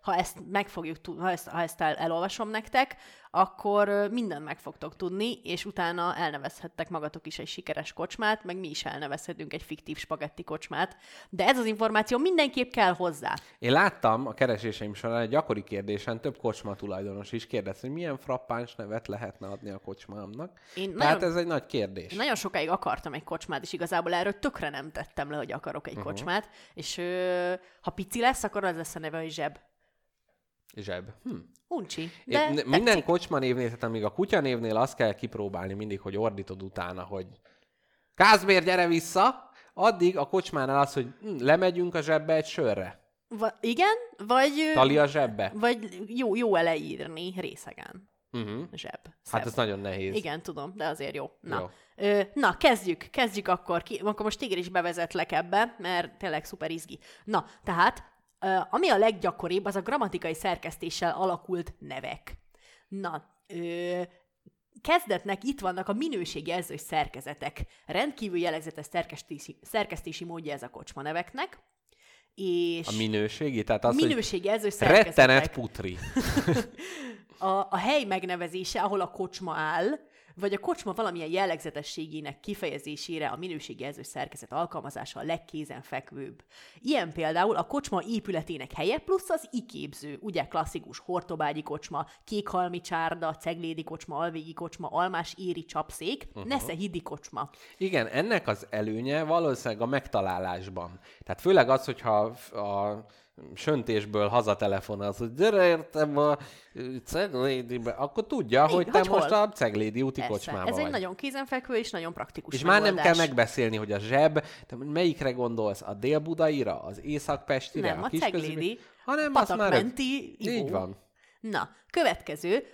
ha ezt meg fogjuk tud- ha ezt, ha ezt el, elolvasom nektek, akkor mindent meg fogtok tudni, és utána elnevezhettek magatok is egy sikeres kocsmát, meg mi is elnevezhetünk egy fiktív spagetti kocsmát. De ez az információ mindenképp kell hozzá. Én láttam a kereséseim során egy gyakori kérdésen több kocsma tulajdonos is kérdezte, hogy milyen frappáns nevet lehetne adni a kocsmámnak. Én Tehát nagyon- ez egy nagy kérdés. Én nagyon sokáig akartam egy kocsmát, és igazából erről tökre nem tettem le, hogy akarok egy uh-huh. kocsmát, és ö, ha pici lesz, akkor az lesz a neve, hogy zseb. Zseb. Hm. Uncsi. De De minden tetszik. kocsma névnél, tehát amíg a kutya névnél azt kell kipróbálni mindig, hogy ordítod utána, hogy Kázmér, gyere vissza! Addig a kocsmánál az, hogy hm, lemegyünk a zsebbe egy sörre. Va- igen, vagy, Tali a zsebbe. vagy jó, jó eleírni részegen. Uh-huh. Zseb. Hát Szebb. ez nagyon nehéz. Igen, tudom, de azért jó. Na, Jó. Ö, na kezdjük, kezdjük akkor. Ki, akkor most téged is bevezetlek ebbe, mert tényleg szuper izgi. Na, tehát, ami a leggyakoribb, az a grammatikai szerkesztéssel alakult nevek. Na, ö, kezdetnek itt vannak a minőségjelzős szerkezetek. Rendkívül jellegzetes szerkesztési, szerkesztési módja ez a kocsma neveknek. És A minőségi? Tehát az, minőségjelzős hogy rettenet szerkezetek putri. <laughs> a, a hely megnevezése, ahol a kocsma áll, vagy a kocsma valamilyen jellegzetességének kifejezésére a minőségjelző szerkezet alkalmazása a legkézenfekvőbb. Ilyen például a kocsma épületének helye plusz az iképző, ugye klasszikus hortobágyi kocsma, kékhalmi csárda, ceglédi kocsma, alvégi kocsma, almás éri csapszék, uh-huh. nesze hidi kocsma. Igen, ennek az előnye valószínűleg a megtalálásban. Tehát főleg az, hogyha a söntésből hazatelefonálsz, hogy gyere értem a Ceglédibe, akkor tudja, hogy te hogy most hol. a Ceglédi úti Persze. kocsmában Ez egy vagy. nagyon kézenfekvő és nagyon praktikus És már nem megoldás. kell megbeszélni, hogy a zseb, te melyikre gondolsz, a délbudaira, az északpestire, Nem, a Kisközömi- ceglédi, hanem azt már... patakmenti ivó. Így van. Na, következő,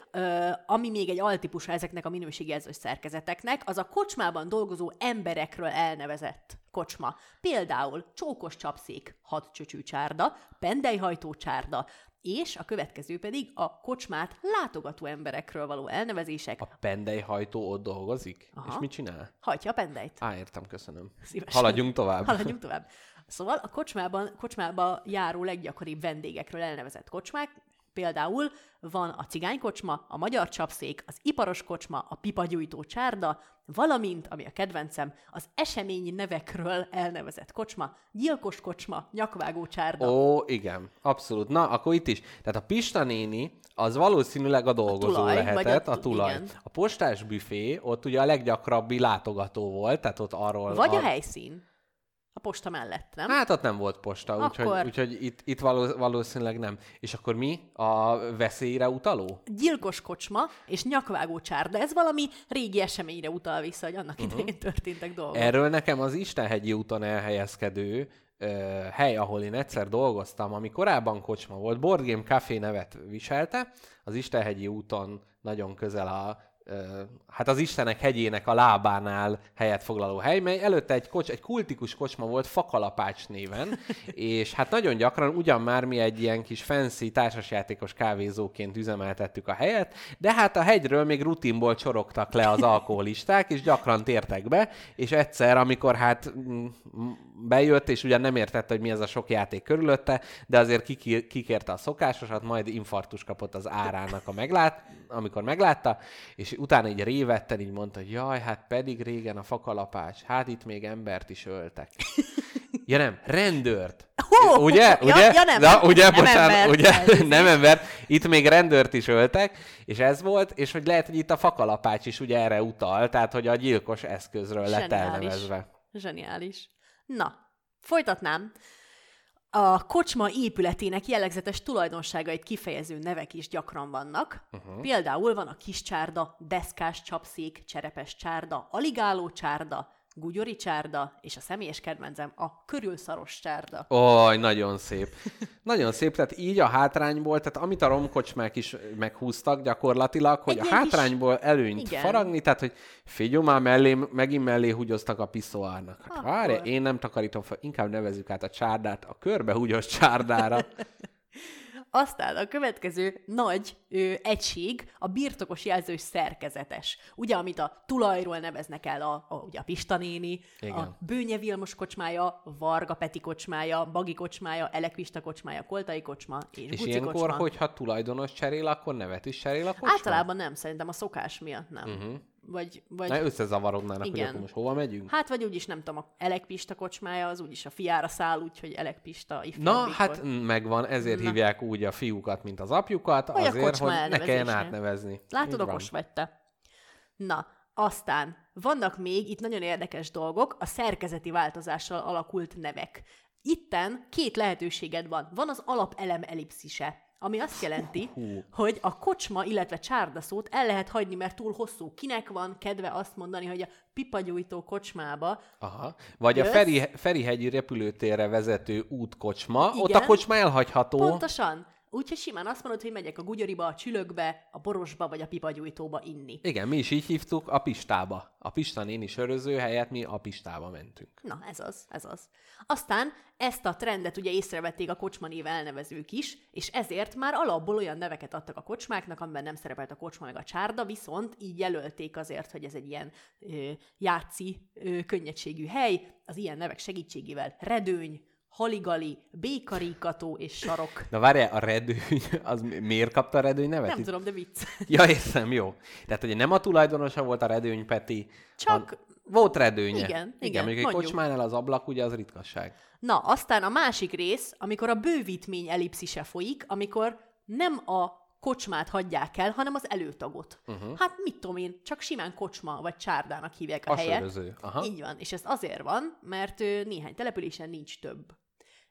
ami még egy altípusa ezeknek a minőségjelzős szerkezeteknek, az a kocsmában dolgozó emberekről elnevezett kocsma. Például csókos csapszék, hat csöcsű csárda, pendelyhajtó csárda, és a következő pedig a kocsmát látogató emberekről való elnevezések. A pendelyhajtó ott dolgozik? Aha. És mit csinál? Hajtja a pendelyt. Á, értem, köszönöm. Szívesen. Haladjunk tovább. Haladjunk tovább. Szóval a kocsmában, kocsmába járó leggyakoribb vendégekről elnevezett kocsmák, Például van a cigánykocsma, a magyar csapszék, az iparos kocsma, a pipagyújtó csárda, valamint, ami a kedvencem, az esemény nevekről elnevezett kocsma, gyilkos kocsma, nyakvágó csárda. Ó, igen, abszolút. Na, akkor itt is. Tehát a Pista néni az valószínűleg a dolgozó tulaj, vagy lehetett, a a, tu- tulaj. igen. A postás büfé ott ugye a leggyakrabbi látogató volt, tehát ott arról... Vagy a a helyszín. A posta mellett, nem? Hát ott nem volt posta, úgyhogy, Akkor- úgyhogy itt, itt való, valószínűleg nem. És akkor mi? A veszélyre utaló? gyilkos kocsma és nyakvágó csárda. Ez valami régi eseményre utal vissza, hogy annak idején történtek dolgok. Erről nekem az Istenhegyi úton elhelyezkedő ö, hely, ahol én egyszer dolgoztam, ami korábban kocsma volt, Board Game Café nevet viselte, az Istenhegyi úton nagyon közel a hát az Istenek hegyének a lábánál helyet foglaló hely, mely előtte egy, kocs, egy kultikus kocsma volt Fakalapács néven, <laughs> és hát nagyon gyakran ugyan már mi egy ilyen kis fancy társasjátékos kávézóként üzemeltettük a helyet, de hát a hegyről még rutinból csorogtak le az <laughs> alkoholisták, és gyakran tértek be, és egyszer, amikor hát mm, bejött, és ugyan nem értette, hogy mi ez a sok játék körülötte, de azért kiki- kikérte a szokásosat, majd infarktus kapott az árának, a meglát, amikor meglátta, és utána így révetten így mondta, hogy jaj, hát pedig régen a fakalapács, hát itt még embert is öltek. Ja nem, rendőrt. Hó! ugye? Ugye? ja nem, Na, ugye, nem bocsánat, embert, ugye? nem ember. Itt még rendőrt is öltek, és ez volt, és hogy lehet, hogy itt a fakalapács is ugye erre utal, tehát hogy a gyilkos eszközről lett elnevezve. Zseniális. Na, folytatnám. A kocsma épületének jellegzetes tulajdonságait kifejező nevek is gyakran vannak. Uh-huh. Például van a kis csárda, deszkás csapszék, cserepes csárda, aligáló csárda, gugyori csárda, és a személyes kedvencem a körülszaros csárda. Oj, nagyon szép. Nagyon szép, tehát így a hátrányból, tehát amit a romkocsmák is meghúztak gyakorlatilag, hogy Egy a hátrányból előnyt Igen. faragni, tehát hogy figyelj már mellé, megint mellé húgyoztak a piszoárnak. Hát Akkor. várj, én nem takarítom fel, inkább nevezzük át a csárdát a körbehúgyos csárdára. <laughs> Aztán a következő nagy ö, egység a birtokos jelzős szerkezetes. Ugye, amit a tulajról neveznek el a, a, ugye a Pista néni, Igen. a Bőnye Vilmos kocsmája, Varga Peti kocsmája, Bagi kocsmája, Elekvista kocsmája, Koltai kocsma és, És Buci ilyenkor, kocsma. hogyha tulajdonos cserél, akkor nevet is cserél a kocsma? Általában nem, szerintem a szokás miatt nem. Uh-huh. Vagy, vagy Ne összezavarodnának, hogy Igen. akkor most hova megyünk? hát vagy úgyis nem tudom, a Elekpista kocsmája az úgyis a fiára száll, úgyhogy Elekpista ifjabbik Na, volt. hát megvan, ezért Na. hívják úgy a fiúkat, mint az apjukat, Vagy azért, hogy ne kelljen átnevezni. Látod, okos vagy te. Na, aztán vannak még itt nagyon érdekes dolgok, a szerkezeti változással alakult nevek. Itten két lehetőséged van. Van az alapelem ellipszise, ami azt jelenti, hogy a kocsma, illetve csárda szót el lehet hagyni, mert túl hosszú. Kinek van kedve azt mondani, hogy a pipagyújtó kocsmába Aha. Vagy a Jössz? Feri, Ferihegyi repülőtérre vezető útkocsma, ott Igen. a kocsma elhagyható. Pontosan. Úgyhogy simán azt mondod, hogy megyek a gugyoriba, a csülökbe, a borosba vagy a pipagyújtóba inni. Igen, mi is így hívtuk a Pistába. A Pista néni söröző helyett mi a Pistába mentünk. Na, ez az, ez az. Aztán ezt a trendet ugye észrevették a kocsma név elnevezők is, és ezért már alapból olyan neveket adtak a kocsmáknak, amiben nem szerepelt a kocsma meg a csárda, viszont így jelölték azért, hogy ez egy ilyen ö, játszi ö, könnyedségű hely, az ilyen nevek segítségével redőny, haligali, békarikató és sarok. Na várjál, a redőny, az mi- miért kapta a redőny nevet? Nem tudom, de vicc. <laughs> Ja, értem, jó. Tehát, hogy nem a tulajdonosa volt a redőny Peti, Csak- a... volt redőnye. Igen, igen, igen mondjuk egy kocsmánál az ablak, ugye az ritkasság. Na, aztán a másik rész, amikor a bővítmény ellipszise folyik, amikor nem a kocsmát hagyják el, hanem az előtagot. Uh-huh. Hát mit tudom én, csak simán kocsma vagy csárdának hívják a, A helyet. söröző. Aha. Így van, és ez azért van, mert néhány településen nincs több.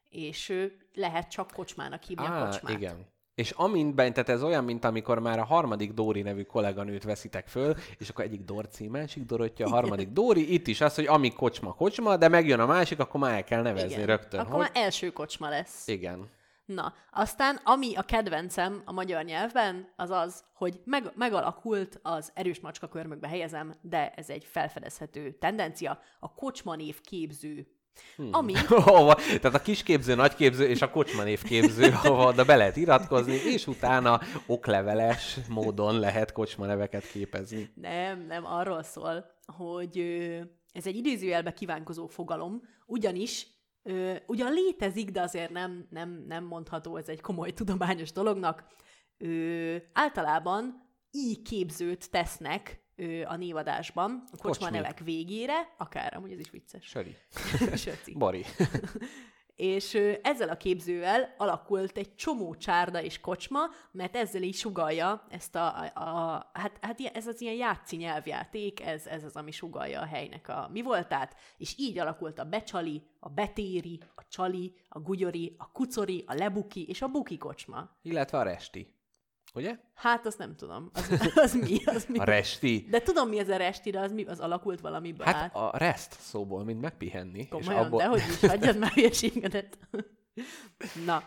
És ö, lehet csak kocsmának hívni a Á, kocsmát. igen. És amint bent, tehát ez olyan, mint amikor már a harmadik Dóri nevű kolléganőt veszitek föl, és akkor egyik Dorci, másik Dorottya, a harmadik Dóri, itt is az, hogy amíg kocsma, kocsma, de megjön a másik, akkor már el kell nevezni Igen. rögtön. Akkor hogy... már első kocsma lesz. Igen. Na, aztán ami a kedvencem a magyar nyelvben, az az, hogy meg, megalakult az erős macska körmökbe helyezem, de ez egy felfedezhető tendencia, a kocsmanév képző. Hmm. Ami, <laughs> Hova? Tehát a kisképző, nagyképző és a kocsmanév képző, ahova <laughs> oda be lehet iratkozni, és utána okleveles módon lehet kocsmaneveket képezni. nem, nem arról szól, hogy ez egy idézőjelbe kívánkozó fogalom, ugyanis ö, ugyan létezik, de azért nem, nem, nem mondható ez egy komoly tudományos dolognak. ö, általában így képzőt tesznek a névadásban, a kocsma Kocsmik. nevek végére, akár, amúgy ez is vicces. Söri. <laughs> Söci. Bori. <laughs> És ezzel a képzővel alakult egy csomó csárda és kocsma, mert ezzel így sugalja ezt a, a, a hát, hát ez az ilyen játszi nyelvjáték, ez, ez az, ami sugalja a helynek a mi voltát, és így alakult a becsali, a betéri, a csali, a gugyori, a kucori, a lebuki és a buki kocsma. Illetve a resti. Ugye? Hát azt nem tudom. Az, <laughs> az mi? Az mi? A resti. De tudom, mi ez a resti, de az, mi, az alakult valamiből Hát át. a rest szóból, mint megpihenni. Komolyan, és abból... de hogy is, hagyjad már hülyeségedet. <laughs> Na,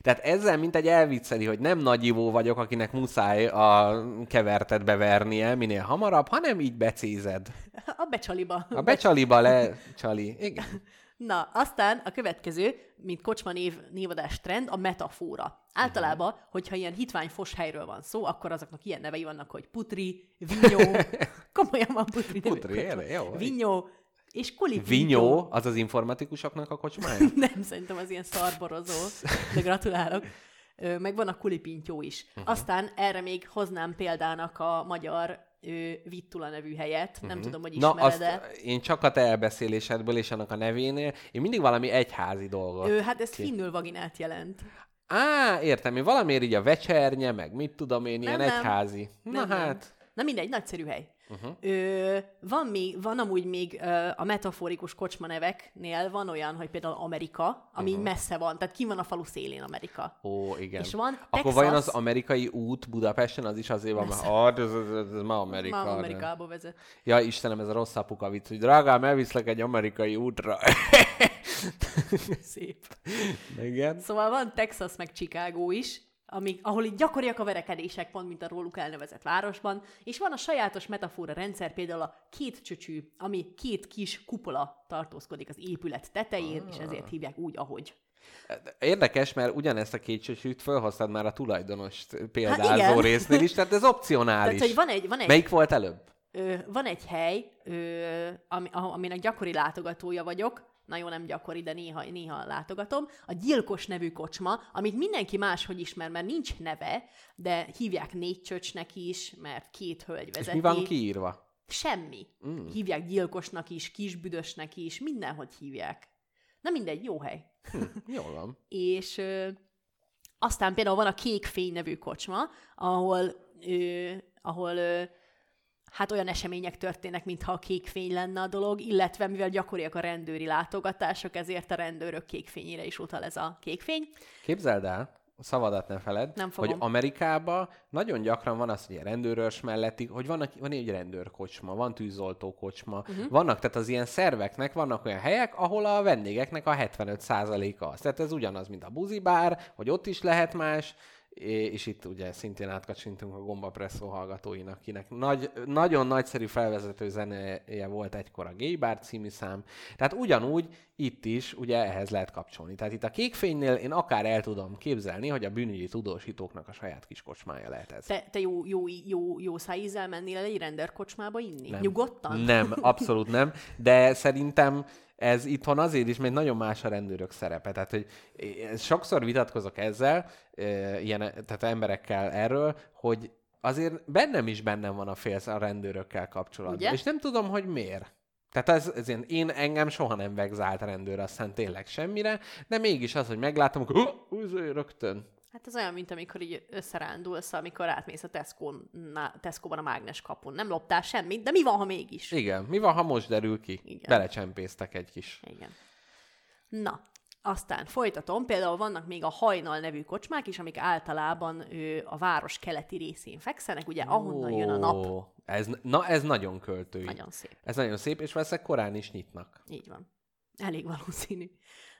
Tehát ezzel, mint egy elvicceli, hogy nem nagy ivó vagyok, akinek muszáj a kevertet bevernie minél hamarabb, hanem így becézed. a becsaliba. A becsaliba le, csali. Igen. <laughs> Na, aztán a következő, mint kocsma név, névadás trend, a metafora. Általában, hogyha ilyen hitvány fos helyről van szó, akkor azoknak ilyen nevei vannak, hogy putri, vinyó, <laughs> komolyan van putri Putri, jó. Vinyó, és kuli Vinyó, az az informatikusoknak a kocsmája? <laughs> Nem, szerintem az ilyen szarborozó, de gratulálok. Meg van a kulipintyó is. Mhm. Uh-huh. Aztán erre még hoznám példának a magyar ö, Vittula nevű helyet. Uh-huh. Nem tudom, hogy Mhm. Na, ismered-e. azt én csak a te elbeszélésedből és annak a nevénél, én mindig valami egyházi dolgot. Ő, hát ez finnül vaginát jelent. Á, értem, én valamiért így a vecsernye, meg mit tudom én, ilyen nem. egyházi. Na Nem, nem. hát, Na mindegy, nagyszerű hely. Uh-huh. Ö, van, még, van amúgy még ö, a metaforikus kocsma neveknél van olyan, hogy például Amerika, ami uh-huh. messze van, tehát ki van a falu szélén Amerika. ó, igen. És van Akkor Texas- vajon az amerikai út Budapesten az is azért van, mert ah, ez, ez, ez, ma Amerika. Nem. Amerikába vezet. Ja, Istenem, ez a rossz apuka vicc, hogy drágám, elviszlek egy amerikai útra. Szép. <laughs> igen. Szóval van Texas meg Chicago is, amik, ahol itt gyakoriak a verekedések, pont mint a róluk elnevezett városban, és van a sajátos metafora rendszer, például a két csöcsű, ami két kis kupola tartózkodik az épület tetején, és ezért hívják úgy, ahogy. Érdekes, mert ugyanezt a két csöcsűt felhoztad már a tulajdonost példázó Hát igen. résznél is, tehát ez opcionális. Tehát, hogy van egy, van egy, Melyik volt előbb? Ö, van egy hely, ö, ami, aminek gyakori látogatója vagyok, nagyon nem gyakori, de néha, néha látogatom, a Gyilkos nevű kocsma, amit mindenki máshogy ismer, mert nincs neve, de hívják négy csöcsnek is, mert két hölgy És vezeti. mi van kiírva? Semmi. Mm. Hívják gyilkosnak is, kisbüdösnek is, mindenhogy hívják. Na mindegy, jó hely. Jól van. <laughs> És ö, aztán például van a Kék Fény nevű kocsma, ahol, ö, ahol ö, hát olyan események történnek, mintha a kék fény lenne a dolog, illetve mivel gyakoriak a rendőri látogatások, ezért a rendőrök kékfényére is utal ez a kékfény. Képzeld el, szavadat ne feled, Nem hogy fogom. Amerikában nagyon gyakran van az, hogy a rendőrös melletti, hogy vannak, van egy rendőrkocsma, van tűzoltó kocsma, uh-huh. vannak, tehát az ilyen szerveknek vannak olyan helyek, ahol a vendégeknek a 75%-a az. Tehát ez ugyanaz, mint a buzibár, hogy ott is lehet más, és itt ugye szintén átkacsintunk a Gomba Presszó hallgatóinak, kinek nagy, nagyon nagyszerű felvezető zenéje volt egykor a Gay Bar című szám. Tehát ugyanúgy itt is ugye ehhez lehet kapcsolni. Tehát itt a kékfénynél én akár el tudom képzelni, hogy a bűnügyi tudósítóknak a saját kis kocsmája lehet ez. Te, te jó, jó, jó, jó szájízzel mennél el egy rendőrkocsmába inni? Nem. Nyugodtan? Nem, abszolút nem. De szerintem ez itthon azért is, mert nagyon más a rendőrök szerepe. Tehát, hogy sokszor vitatkozok ezzel, ilyen, tehát emberekkel erről, hogy azért bennem is bennem van a félsz a rendőrökkel kapcsolatban. Ugye? És nem tudom, hogy miért. Tehát ez, ez én, én engem soha nem vegzált rendőr, aztán tényleg semmire, de mégis az, hogy meglátom, akkor oh, rögtön. Hát ez olyan, mint amikor így összerándulsz, amikor átmész a Tesco-n, Tesco-ban a mágnes kapun. Nem loptál semmit, de mi van, ha mégis? Igen, mi van, ha most derül ki? Igen. Belecsempésztek egy kis. Igen. Na, aztán folytatom, például vannak még a hajnal nevű kocsmák is, amik általában ő, a város keleti részén fekszenek, ugye ahonnan jön a nap. Ez, na, ez nagyon költői. Nagyon szép. Ez nagyon szép, és valószínűleg korán is nyitnak. Így van. Elég valószínű.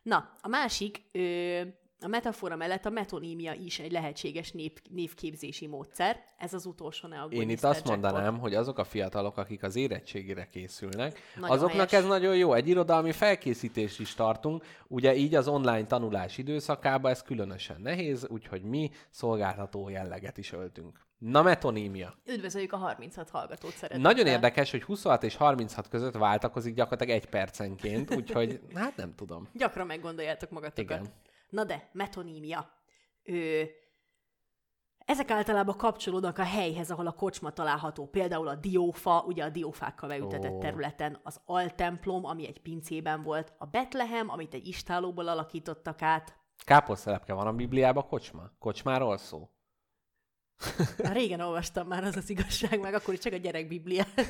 Na, a másik, ö, a metafora mellett a metonímia is egy lehetséges név, névképzési módszer. Ez az utolsó ne aggódj, Én itt azt mondanám, hogy azok a fiatalok, akik az érettségére készülnek, Nagyon azoknak helyes. ez nagyon jó. Egy irodalmi felkészítést is tartunk. Ugye így az online tanulás időszakában ez különösen nehéz, úgyhogy mi szolgáltató jelleget is öltünk. Na, metonímia. Üdvözöljük a 36 hallgatót szeretettel. Nagyon érdekes, hogy 26 és 36 között váltakozik gyakorlatilag egy percenként, úgyhogy hát nem tudom. Gyakran meggondoljátok magatokat. Igen. Na de, metonímia. Ö, Ezek általában kapcsolódnak a helyhez, ahol a kocsma található. Például a diófa, ugye a diófákkal beültetett Ó. területen, az altemplom, ami egy pincében volt, a Betlehem, amit egy istálóból alakítottak át. Káposztelepke van a Bibliában kocsma? Kocsmáról szó? Már régen olvastam már, az az igazság, meg akkor is csak a gyerek bibliát.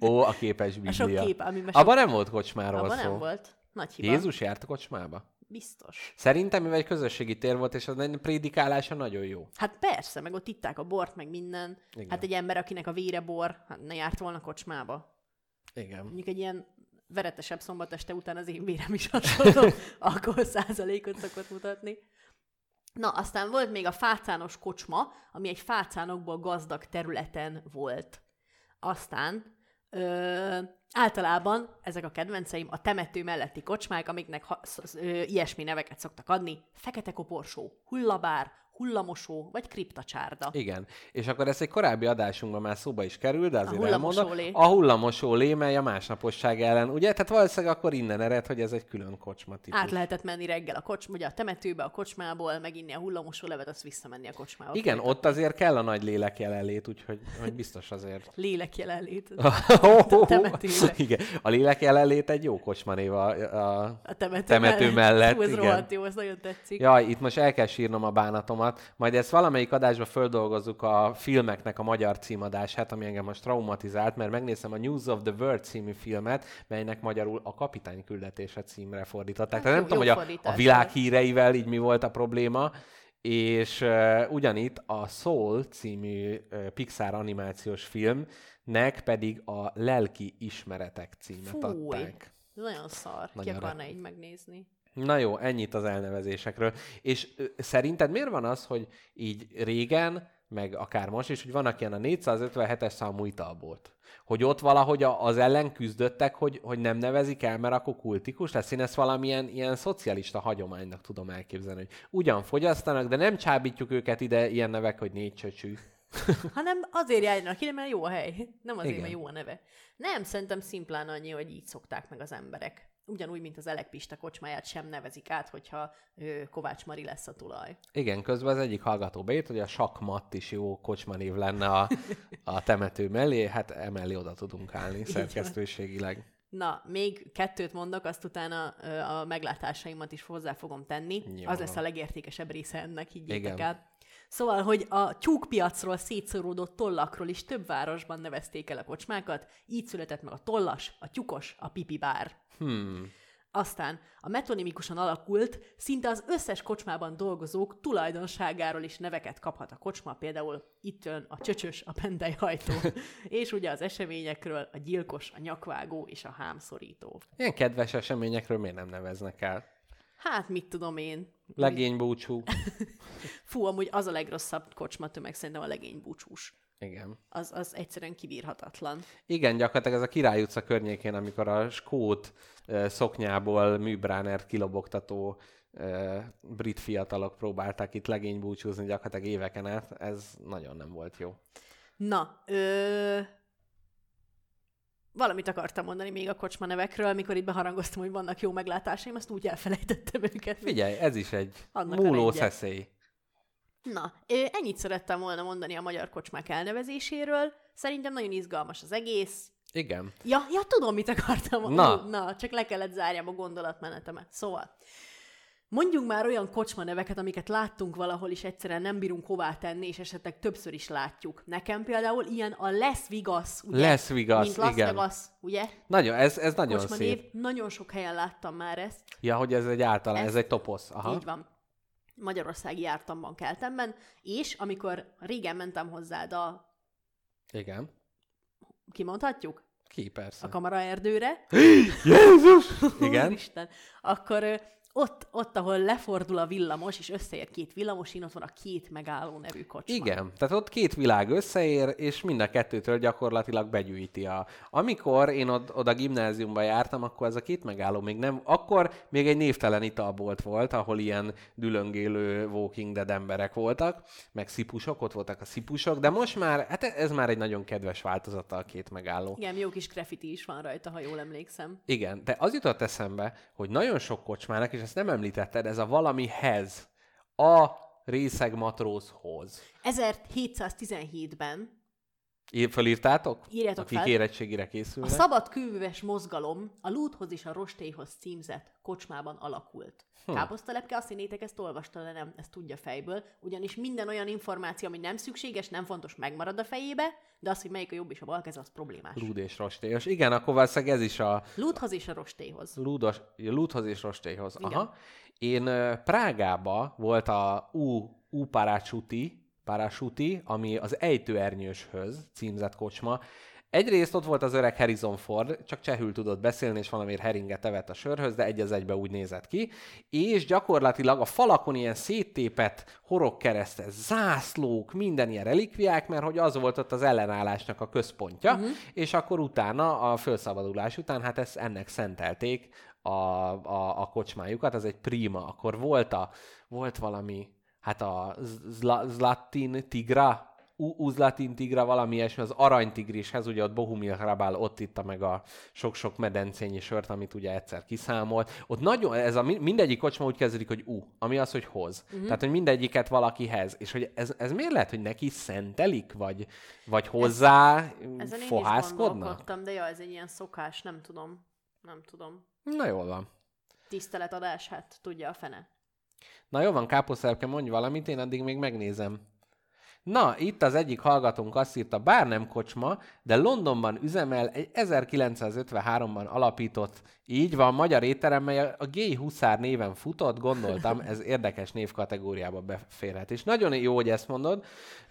Ó, a képes A Biblia. sok kép, amiben sok... Abban nem volt kocsmáról Abban szó. nem volt. Nagy hiba. Jézus járt a kocsmába? Biztos. Szerintem, mivel egy közösségi tér volt, és az egy prédikálása nagyon jó. Hát persze, meg ott itták a bort, meg minden. Igen. Hát egy ember, akinek a vére bor, hát ne járt volna kocsmába. Igen. Mondjuk egy ilyen veretesebb szombat este után az én vérem is hasonló <laughs> alkohol százalékot szokott mutatni. Na, aztán volt még a fácános kocsma, ami egy fácánokból gazdag területen volt. Aztán ö, általában ezek a kedvenceim a temető melletti kocsmák, amiknek ha, ö, ilyesmi neveket szoktak adni. Fekete koporsó, hullabár, hullamosó vagy kriptacsárda. Igen. És akkor ez egy korábbi adásunkban már szóba is kerül, de azért hullamosó elmondom. lé. A hullamosó lé, mely a másnaposság ellen. Ugye? Tehát valószínűleg akkor innen ered, hogy ez egy külön kocsma típus. Át lehetett menni reggel a kocsma, ugye a temetőbe, a kocsmából, meginni a hullamosó levet, azt visszamenni a kocsmába. Igen, ott azért kell a nagy lélek jelenlét, úgyhogy hogy biztos azért. <laughs> Lélek jelenlét. <laughs> a temetőbe. Igen, a lélek jelenlét egy jó kocsmanév a, a, A temető, temető mellett. Hú, ez igen. rohadt jó, ez nagyon tetszik. Jaj, itt most el kell sírnom a bánatomat, majd ezt valamelyik adásba földolgozzuk a filmeknek a magyar címadását, ami engem most traumatizált, mert megnéztem a News of the World című filmet, melynek magyarul a kapitány küldetése címre fordították. Tehát nem Hát jó- tudom, jó hogy a, a világ híreivel így mi volt a probléma, és uh, ugyanitt a Soul című uh, Pixar animációs filmnek pedig a Lelki Ismeretek címet Fúj, adták. ez nagyon szar. Ki Nagyon akarna rá- így megnézni? Na jó, ennyit az elnevezésekről. És szerinted miért van az, hogy így régen, meg akár most is, hogy vannak ilyen a 457-es számú italbolt? Hogy ott valahogy az ellen küzdöttek, hogy, hogy nem nevezik el, mert akkor kultikus lesz. Én ezt valamilyen ilyen szocialista hagyománynak tudom elképzelni, hogy ugyan fogyasztanak, de nem csábítjuk őket ide ilyen nevek, hogy négy csöcsű. <laughs> Hanem azért járjanak ide, mert jó a hely. Nem azért, Igen. mert jó a neve. Nem, szerintem szimplán annyi, hogy így szokták meg az emberek. Ugyanúgy, mint az Elek Pista kocsmáját sem nevezik át, hogyha ő, Kovács Mari lesz a tulaj. Igen, közben az egyik hallgató beírt, hogy a sakmatt is jó kocsmanév lenne a, a temető mellé, hát emellé oda tudunk állni szerkesztőségileg. Na, még kettőt mondok, azt utána ö, a meglátásaimat is hozzá fogom tenni. Jó az lesz a legértékesebb része ennek, higgyétek el. Szóval, hogy a tyúkpiacról szétszoródott tollakról is több városban nevezték el a kocsmákat, így született meg a tollas, a tyukos, a pipibár. Hmm. Aztán a metonimikusan alakult, szinte az összes kocsmában dolgozók tulajdonságáról is neveket kaphat a kocsma, például itt jön a csöcsös, a pendelyhajtó, <laughs> és ugye az eseményekről a gyilkos, a nyakvágó és a hámszorító. Ilyen kedves eseményekről miért nem neveznek el? Hát, mit tudom én. Legénybúcsú. <laughs> Fú, amúgy az a legrosszabb kocsma tömeg szerintem a legény búcsús. Igen. Az, az egyszerűen kibírhatatlan. Igen, gyakorlatilag ez a Király utca környékén, amikor a skót uh, szoknyából műbránert kilobogtató uh, brit fiatalok próbálták itt legénybúcsúzni gyakorlatilag éveken át, ez nagyon nem volt jó. Na, ö... valamit akartam mondani még a kocsma nevekről, amikor itt beharangoztam, hogy vannak jó meglátásaim, azt úgy elfelejtettem őket. Figyelj, ez is egy Annak múló szeszély. Na, ennyit szerettem volna mondani a magyar kocsmák elnevezéséről. Szerintem nagyon izgalmas az egész. Igen. Ja, ja, tudom, mit akartam. Na. Na, csak le kellett zárjam a gondolatmenetemet. Szóval, mondjunk már olyan kocsma neveket, amiket láttunk valahol, és egyszerűen nem bírunk hová tenni, és esetleg többször is látjuk. Nekem például ilyen a Las Vegas, ugye? Las Vegas, Mint Las igen. Vegas, ugye? Nagyon, ez, ez nagyon Kocsma szép. név. Nagyon sok helyen láttam már ezt. Ja, hogy ez egy általán, ez Ezt- egy toposz. Aha. Így van. Magyarországi jártamban, keltemben, és amikor régen mentem hozzád a, Igen. kimondhatjuk? Ki, persze. A kamaraerdőre, <gasps> Jézus! <laughs> Igen. Úristen. Akkor ott, ott, ahol lefordul a villamos, és összeér két villamos, ott van a két megálló nevű kocsma. Igen, tehát ott két világ összeér, és mind a kettőtől gyakorlatilag begyűjti a... Amikor én od- oda gimnáziumba jártam, akkor ez a két megálló még nem... Akkor még egy névtelen italbolt volt, ahol ilyen dülöngélő Walking Dead emberek voltak, meg szipusok, ott voltak a szipusok, de most már, hát ez már egy nagyon kedves változata a két megálló. Igen, jó kis graffiti is van rajta, ha jól emlékszem. Igen, de az jutott eszembe, hogy nagyon sok kocsmának, és ezt nem említetted, ez a valamihez. A részegmatrózhoz. 1717-ben Ír, fölírtátok? Írjátok Akik fel. érettségire a készülnek. szabad kőműves mozgalom a lúthoz és a rostélyhoz címzett kocsmában alakult. Hm. Káposztalepke azt hinnétek, ezt olvasta, de nem, ezt tudja fejből, ugyanis minden olyan információ, ami nem szükséges, nem fontos, megmarad a fejébe, de az, hogy melyik a jobb és a bal kez, az problémás. Lúd és rostélyos. Igen, akkor valószínűleg ez is a Lúthoz és a rostélyhoz. lúdos, lúdhoz és rostélyhoz. Igen. Aha. Én Prágába volt a U, U Parachuti, Parachuti, ami az ejtőernyőshöz címzett kocsma. Egyrészt ott volt az öreg Harrison Ford, csak csehül tudott beszélni, és valamiért heringet evett a sörhöz, de egy az egybe úgy nézett ki. És gyakorlatilag a falakon ilyen széttépett horogkeresztes zászlók, minden ilyen relikviák, mert hogy az volt ott az ellenállásnak a központja, uh-huh. és akkor utána, a felszabadulás után, hát ezt ennek szentelték a, a, a kocsmájukat, az egy prima. Akkor volt, a, volt valami, hát a Zla, Zlatin Tigra, Uzlatin Tigra, valami ilyesmi, az aranytigrishez, ugye ott Bohumil Hrabál ott itta meg a sok-sok medencényi sört, amit ugye egyszer kiszámolt. Ott nagyon, ez a mi- mindegyik kocsma úgy kezdődik, hogy U, ami az, hogy hoz. Mhm. Uh-huh. Tehát, hogy mindegyiket valakihez. És hogy ez, ez miért lehet, hogy neki szentelik, vagy, vagy hozzá Ezen én is fohászkodnak? gondolkodtam, de ja, ez egy ilyen szokás, nem tudom. Nem tudom. Na jól van. Tiszteletadás, hát tudja a fene. Na jó van, káposztelepke, mondj valamit, én addig még megnézem. Na, itt az egyik hallgatónk azt írta, bár nem kocsma, de Londonban üzemel egy 1953-ban alapított, így van, magyar étterem, mely a Gay Huszár néven futott, gondoltam, ez <laughs> érdekes névkategóriába beférhet. És nagyon jó, hogy ezt mondod,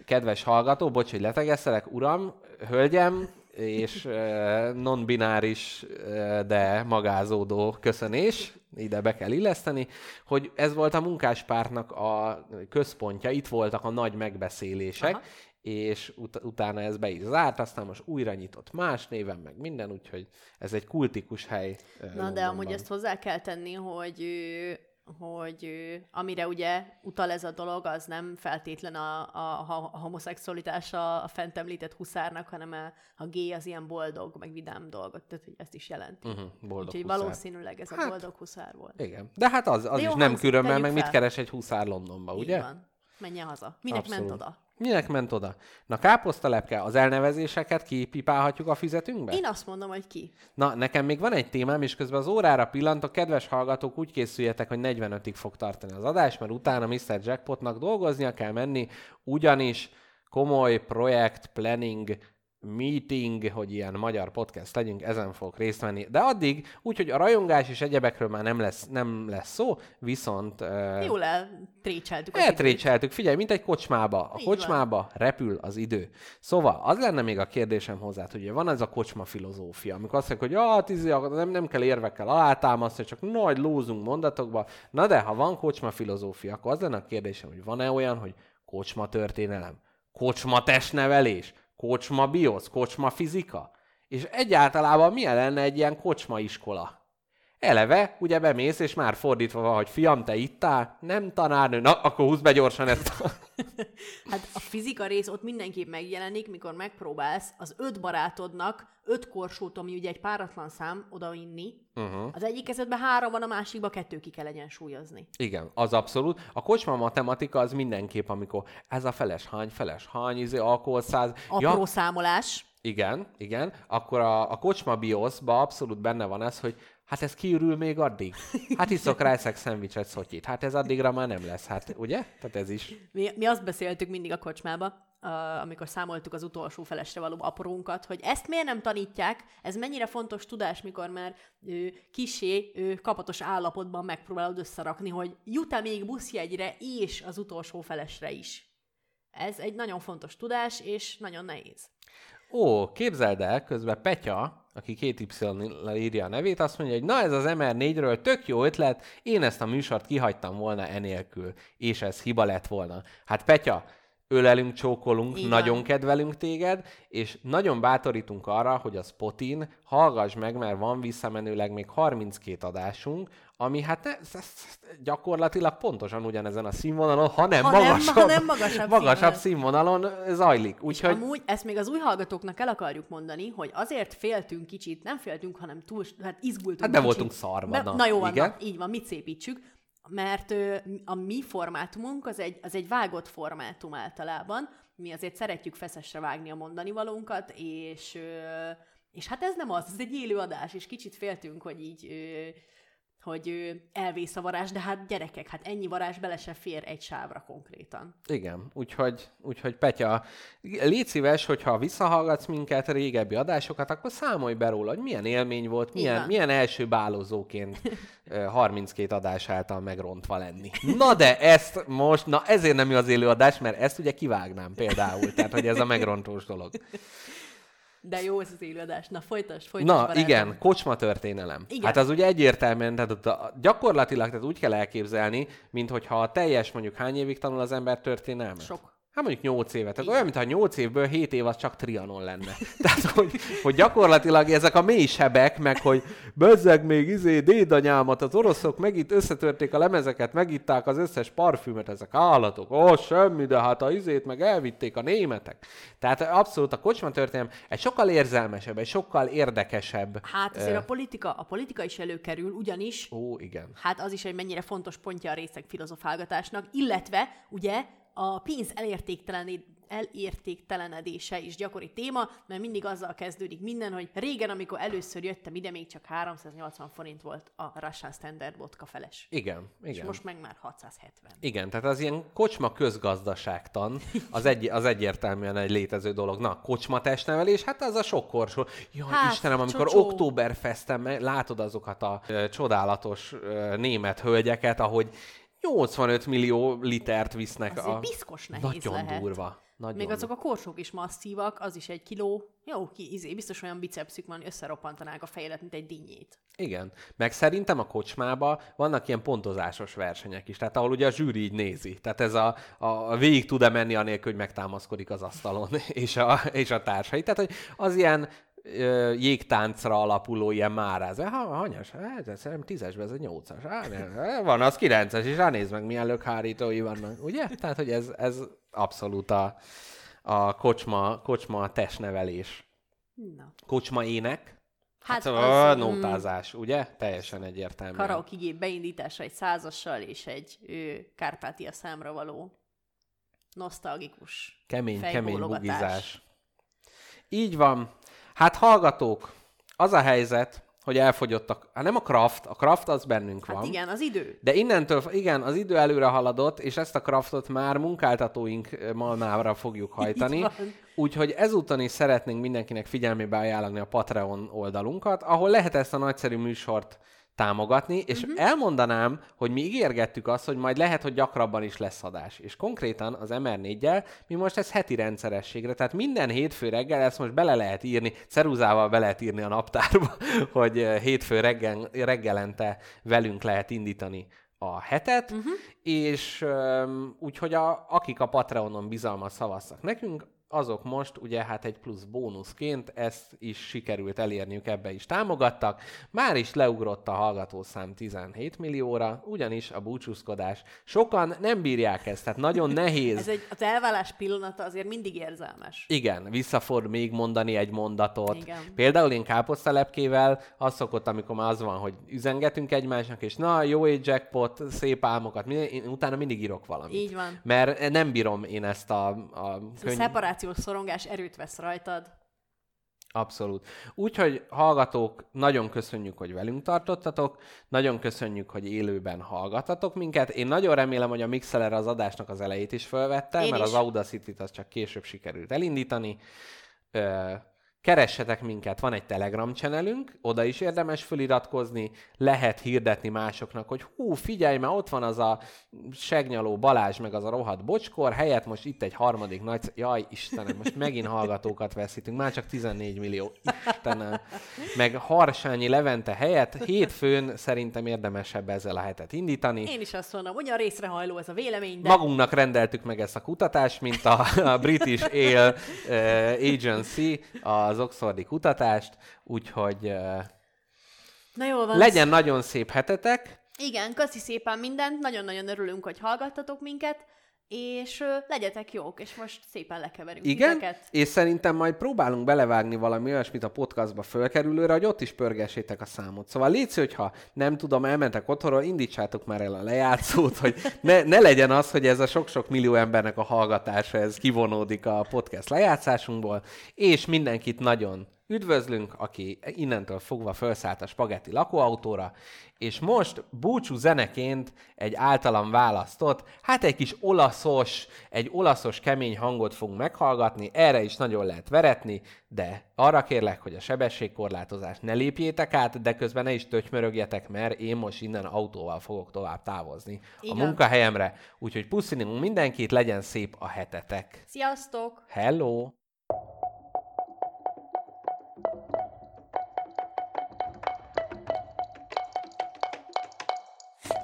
kedves hallgató, bocs, hogy letegesztelek, uram, hölgyem, és non-bináris, de magázódó köszönés, ide be kell illeszteni, hogy ez volt a munkáspártnak a központja, itt voltak a nagy megbeszélések, Aha. és ut- utána ez be is zárt, aztán most újra nyitott más néven, meg minden, úgyhogy ez egy kultikus hely. Na, de amúgy ezt hozzá kell tenni, hogy, hogy amire ugye utal ez a dolog, az nem feltétlen a, a, a a homoszexualitás a, a fent említett huszárnak, hanem a, a gay az ilyen boldog, meg vidám dolgot, tehát hogy ezt is jelenti. Mhm, boldog Úgyhogy huszár. valószínűleg ez a Hát, boldog huszár volt. Igen. De hát az, az De jó is nem különben, meg mit fel. keres egy huszár Londonba, ugye? Így van. Menjen haza. Minek Abszolút. ment oda? Minek ment oda? Na káposztalepke, az elnevezéseket kipipálhatjuk a fizetünkbe? Én azt mondom, hogy ki. Na, nekem még van egy témám, és közben az órára pillantok, kedves hallgatók, úgy készüljetek, hogy 45-ig fog tartani az adás, mert utána Mr. Jackpotnak dolgoznia kell menni, ugyanis komoly projekt planning meeting, hogy ilyen magyar podcast legyünk, ezen fogok részt venni. De addig, úgyhogy a rajongás és egyebekről már nem lesz, nem lesz szó, viszont... Uh, Jól eltrécseltük. Eltrécseltük, figyelj, mint egy kocsmába. A Így van. kocsmába repül az idő. Szóval az lenne még a kérdésem hozzá, hogy van ez a kocsma filozófia, amikor azt mondják, hogy ah, tízi, nem, nem kell érvekkel alátámasztani, csak nagy lózunk mondatokba. Na de, ha van kocsma filozófia, akkor az lenne a kérdésem, hogy van-e olyan, hogy kocsma történelem, kocsma testnevelés, kocsma biosz, kocsma fizika? És egyáltalában milyen lenne egy ilyen kocsma iskola? Eleve, ugye bemész, és már fordítva van, hogy fiam, te ittál? Nem tanárnő, na, akkor húzd be gyorsan ezt. <laughs> Hát a fizika rész ott mindenképp megjelenik, mikor megpróbálsz az öt barátodnak öt korsót, ami ugye egy páratlan szám, odainni. Uh-huh. Az egyik kezedben három van, a másikba kettő ki kell egyensúlyozni. Igen, az abszolút. A kocsma matematika az mindenképp, amikor ez a feles hány, feles hány, izé, alkohol száz. Apró ja, számolás. igen, igen. Akkor a, a kocsma bioszba abszolút benne van ez, hogy hát ez kiürül még addig. Hát iszok rá, eszek szendvicset, szotyit. Hát ez addigra már nem lesz, hát ugye? Tehát ez is. Mi, mi azt beszéltük mindig a kocsmába, uh, amikor számoltuk az utolsó felesre való aprónkat, hogy ezt miért nem tanítják, ez mennyire fontos tudás, mikor már ö, kisé ö, kapatos állapotban megpróbálod összerakni, hogy jut-e még buszjegyre és az utolsó felesre is. Ez egy nagyon fontos tudás, és nagyon nehéz. Ó, képzeld el, közben Petya, aki két y írja a nevét, azt mondja, hogy na ez az MR4-ről tök jó ötlet, én ezt a műsort kihagytam volna enélkül, és ez hiba lett volna. Hát Petya, ölelünk, csókolunk, Így nagyon kedvelünk téged, és nagyon bátorítunk arra, hogy a Spotin hallgass meg, mert van visszamenőleg még 32 adásunk, ami hát ne, ez, gyakorlatilag pontosan ugyanezen a színvonalon, hanem, Ha magasabb, ha nem magasabb magasabb színvonalon. színvonalon zajlik. Úgyhogy amúgy ezt még az új hallgatóknak el akarjuk mondani, hogy azért féltünk kicsit, nem féltünk, hanem túl, hát izgultunk Hát kicsit. voltunk szarva, Be, na, na jó igen. na, így van, mit szépítsük. Mert a mi formátumunk az egy, az egy vágott formátum általában. Mi azért szeretjük feszesre vágni a mondani valónkat, és, és hát ez nem az, ez egy élő adás, és kicsit féltünk, hogy így hogy ö, elvész a varázs, de hát gyerekek, hát ennyi varázs bele se fér egy sávra konkrétan. Igen, úgyhogy, úgyhogy Petya, légy szíves, hogyha visszahallgatsz minket, régebbi adásokat, akkor számolj be róla, hogy milyen élmény volt, milyen, van. milyen első bálózóként <laughs> ö, 32 adás által megrontva lenni. Na de ezt most, na ezért nem jó az élőadás, mert ezt ugye kivágnám például, tehát hogy ez a megrontós dolog. De jó ez az élőadás. Na, folytasd, folytasd, Na, barátom. igen, kocsma történelem. Igen. Hát az ugye egyértelműen, tehát ott a, gyakorlatilag tehát úgy kell elképzelni, mint hogyha a teljes mondjuk hány évig tanul az ember történelmet? Sok. Hát mondjuk 8 évet. Tehát olyan, mintha 8 évből 7 év az csak trianon lenne. <laughs> Tehát, hogy, hogy gyakorlatilag ezek a mély sebek, meg hogy bezzeg még izé dédanyámat, az oroszok megint összetörték a lemezeket, megitták az összes parfümöt, ezek állatok. Ó, semmi, de hát a izét meg elvitték a németek. Tehát abszolút a kocsma történelem egy sokkal érzelmesebb, egy sokkal érdekesebb. Hát azért a politika, a politika is előkerül, ugyanis Ó, igen. hát az is egy mennyire fontos pontja a részeg filozofálgatásnak, illetve ugye a pénz elértéktelené- elértéktelenedése is gyakori téma, mert mindig azzal kezdődik minden, hogy régen, amikor először jöttem ide, még csak 380 forint volt a Russian Standard vodka feles. Igen, És igen. most meg már 670. Igen, tehát az ilyen kocsma közgazdaságtan, az, egy, az egyértelműen egy létező dolog. Na, kocsma testnevelés, hát az a sok korsó. Jaj, Hát, Istenem, amikor csocsó. Oktoberfesten me- látod azokat a ö, csodálatos ö, német hölgyeket, ahogy 85 millió litert visznek. Azért piszkos nehéz Nagyon lehet. durva. Nagyon Még azok a korsók is masszívak, az is egy kiló. Jó, ki, izé, biztos olyan bicepszük van, összeroppantanák a fejedet, mint egy dinnyét. Igen. Meg szerintem a kocsmába vannak ilyen pontozásos versenyek is, tehát ahol ugye a zsűri így nézi. Tehát ez a, a, a végig tud-e menni anélkül, hogy megtámaszkodik az asztalon <laughs> és a, és a társai. Tehát, hogy az ilyen jégtáncra alapuló ilyen máráz. Ha, hanyas? Hát, ez szerintem tízesbe, ez egy nyolcas. Hát, van az kilences, és ránéz meg, milyen lökhárítói vannak. Ugye? Tehát, hogy ez, ez abszolút a, a kocsma, kocsma testnevelés. Na. Kocsma ének. Hát, Hát hát az, a mm, nótázás, ugye? Teljesen egyértelmű. karaoke gép beindítása egy százassal és egy ő, Kárpátia számra való nosztalgikus Kemény, kemény bugizás. Így van. Hát hallgatók, az a helyzet, hogy elfogyott a... Hát nem a craft, a craft az bennünk Hát van. igen, az idő. De innentől, igen, az idő előre haladott, és ezt a craftot már munkáltatóink ö, malmára fogjuk hajtani. Úgyhogy ezúton is szeretnénk mindenkinek figyelmébe ajánlani a Patreon oldalunkat, ahol lehet ezt a nagyszerű műsort támogatni, és uh-huh. elmondanám, hogy mi ígérgettük azt, hogy majd lehet, hogy gyakrabban is lesz adás. És konkrétan az MR4-jel mi most ez heti rendszerességre, tehát minden hétfő reggel ezt most bele lehet írni, ceruzával be lehet írni a naptárba, <laughs> hogy eh, hétfő reggel, reggelente velünk lehet indítani a hetet, uh-huh. és um, úgyhogy a, akik a Patreonon bizalmat szavaztak nekünk, azok most ugye hát egy plusz bónuszként ezt is sikerült elérniük, ebbe is támogattak. Már is leugrott a hallgatószám 17 millióra, ugyanis a búcsúzkodás. Sokan nem bírják ezt, tehát nagyon <laughs> nehéz. Ez egy, az elvállás pillanata azért mindig érzelmes. Igen, vissza fog még mondani egy mondatot. Igen. Például én káposztalepkével az szokott, amikor már az van, hogy üzengetünk egymásnak, és na, jó egy jackpot, szép álmokat, én utána mindig írok valamit. Így van. Mert nem bírom én ezt a, a Ez a szeparációs szorongás erőt vesz rajtad. Abszolút. Úgyhogy hallgatók, nagyon köszönjük, hogy velünk tartottatok, nagyon köszönjük, hogy élőben hallgatatok minket. Én nagyon remélem, hogy a Mixeler az adásnak az elejét is felvette, Én mert is. az Audacity-t az csak később sikerült elindítani. Keressetek minket, van egy Telegram channelünk, oda is érdemes feliratkozni, lehet hirdetni másoknak, hogy hú, figyelj, mert ott van az a segnyaló Balázs, meg az a rohadt bocskor, helyett most itt egy harmadik nagy... Jaj, Istenem, most megint hallgatókat veszítünk, már csak 14 millió. Istenem. Meg Harsányi Levente helyett hétfőn szerintem érdemesebb ezzel a hetet indítani. Én is azt mondom, ugyan részrehajló ez a vélemény, de Magunknak rendeltük meg ezt a kutatást, mint a, a British Ale uh, Agency, az Oxfordi kutatást, úgyhogy na jól van. legyen nagyon szép hetetek. Igen, köszi szépen mindent, nagyon-nagyon örülünk, hogy hallgattatok minket. És legyetek jók, és most szépen lekeverünk Igen, titeket. és szerintem majd próbálunk belevágni valami olyasmit a podcastba fölkerülőre, hogy ott is pörgessétek a számot. Szóval légy hogyha nem tudom, elmentek otthonról, indítsátok már el a lejátszót, hogy ne, ne legyen az, hogy ez a sok-sok millió embernek a hallgatása, ez kivonódik a podcast lejátszásunkból, és mindenkit nagyon üdvözlünk, aki innentől fogva felszállt a spagetti lakóautóra, és most búcsú zeneként egy általam választott, hát egy kis olaszos, egy olaszos kemény hangot fogunk meghallgatni, erre is nagyon lehet veretni, de arra kérlek, hogy a sebességkorlátozást ne lépjétek át, de közben ne is tötymörögjetek, mert én most innen autóval fogok tovább távozni Így a munkahelyemre, úgyhogy puszilunk mindenkit, legyen szép a hetetek. Sziasztok! Hello!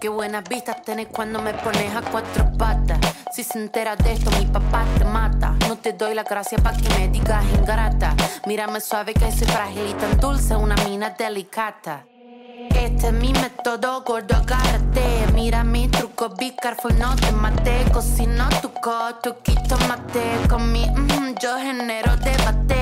Qué buenas vistas tenés cuando me pones a cuatro patas. Si se entera de esto, mi papá te mata. No te doy la gracia pa' que me digas ingrata. Mírame suave que soy frágil y tan dulce, una mina delicata. Este es mi método, gordo, agárrate. Mira mi truco, be careful, no te mate. Cocino tu coto, quito mate. Con mi mm, yo genero debate.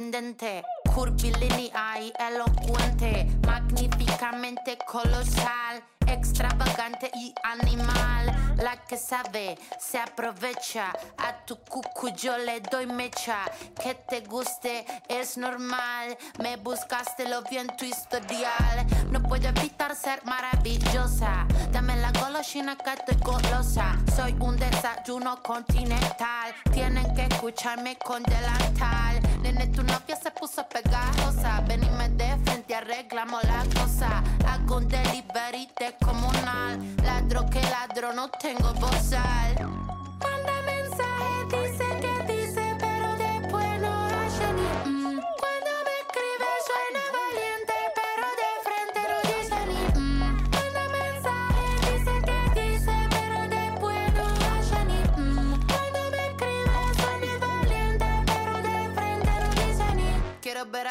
Sorprendente, curvilínea y elocuente, magníficamente colosal extravagante y animal. La que sabe se aprovecha. A tu cucu yo le doy mecha. Que te guste es normal. Me buscaste lo vi tu historial. No puedo evitar ser maravillosa. Dame la golosina que estoy golosa. Soy un desayuno continental. Tienen que escucharme con delantal. Nene, tu novia se puso pegajosa. Venime de frente, arreglamos la cosa. Hago un delivery descomunal. Ladro que ladro, no tengo posal.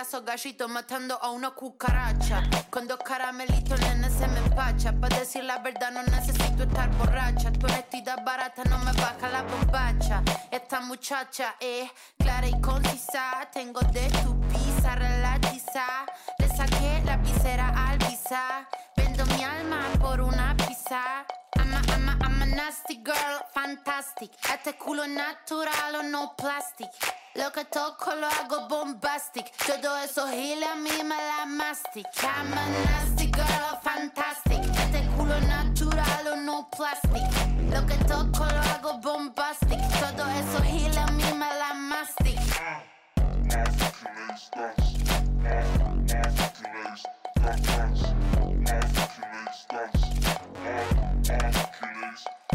Esos gallitos matando a una cucaracha. Con dos caramelitos, nene, se me empacha. Para decir la verdad, no necesito estar borracha. Tu honestidad barata no me baja la bombacha. Esta muchacha es clara y concisa. Tengo de tu pizza relatiza. Le saqué la visera al visa. Vendo mi alma por una pizza. I'm a, I'm a, I'm a nasty girl, fantastic. Este culo natural o no plastic. Lo que toco lo hago bombastic. Todo eso gila a mí me la mastic. I'm a nasty girl, fantastic. Este culo natural o no plastic. Lo que toco lo hago bombastic. Todo eso gila a mí me la mastic. Nasty, nasty, nasty, nasty, nasty, nasty, nasty, nasty. Hercules dance. I'm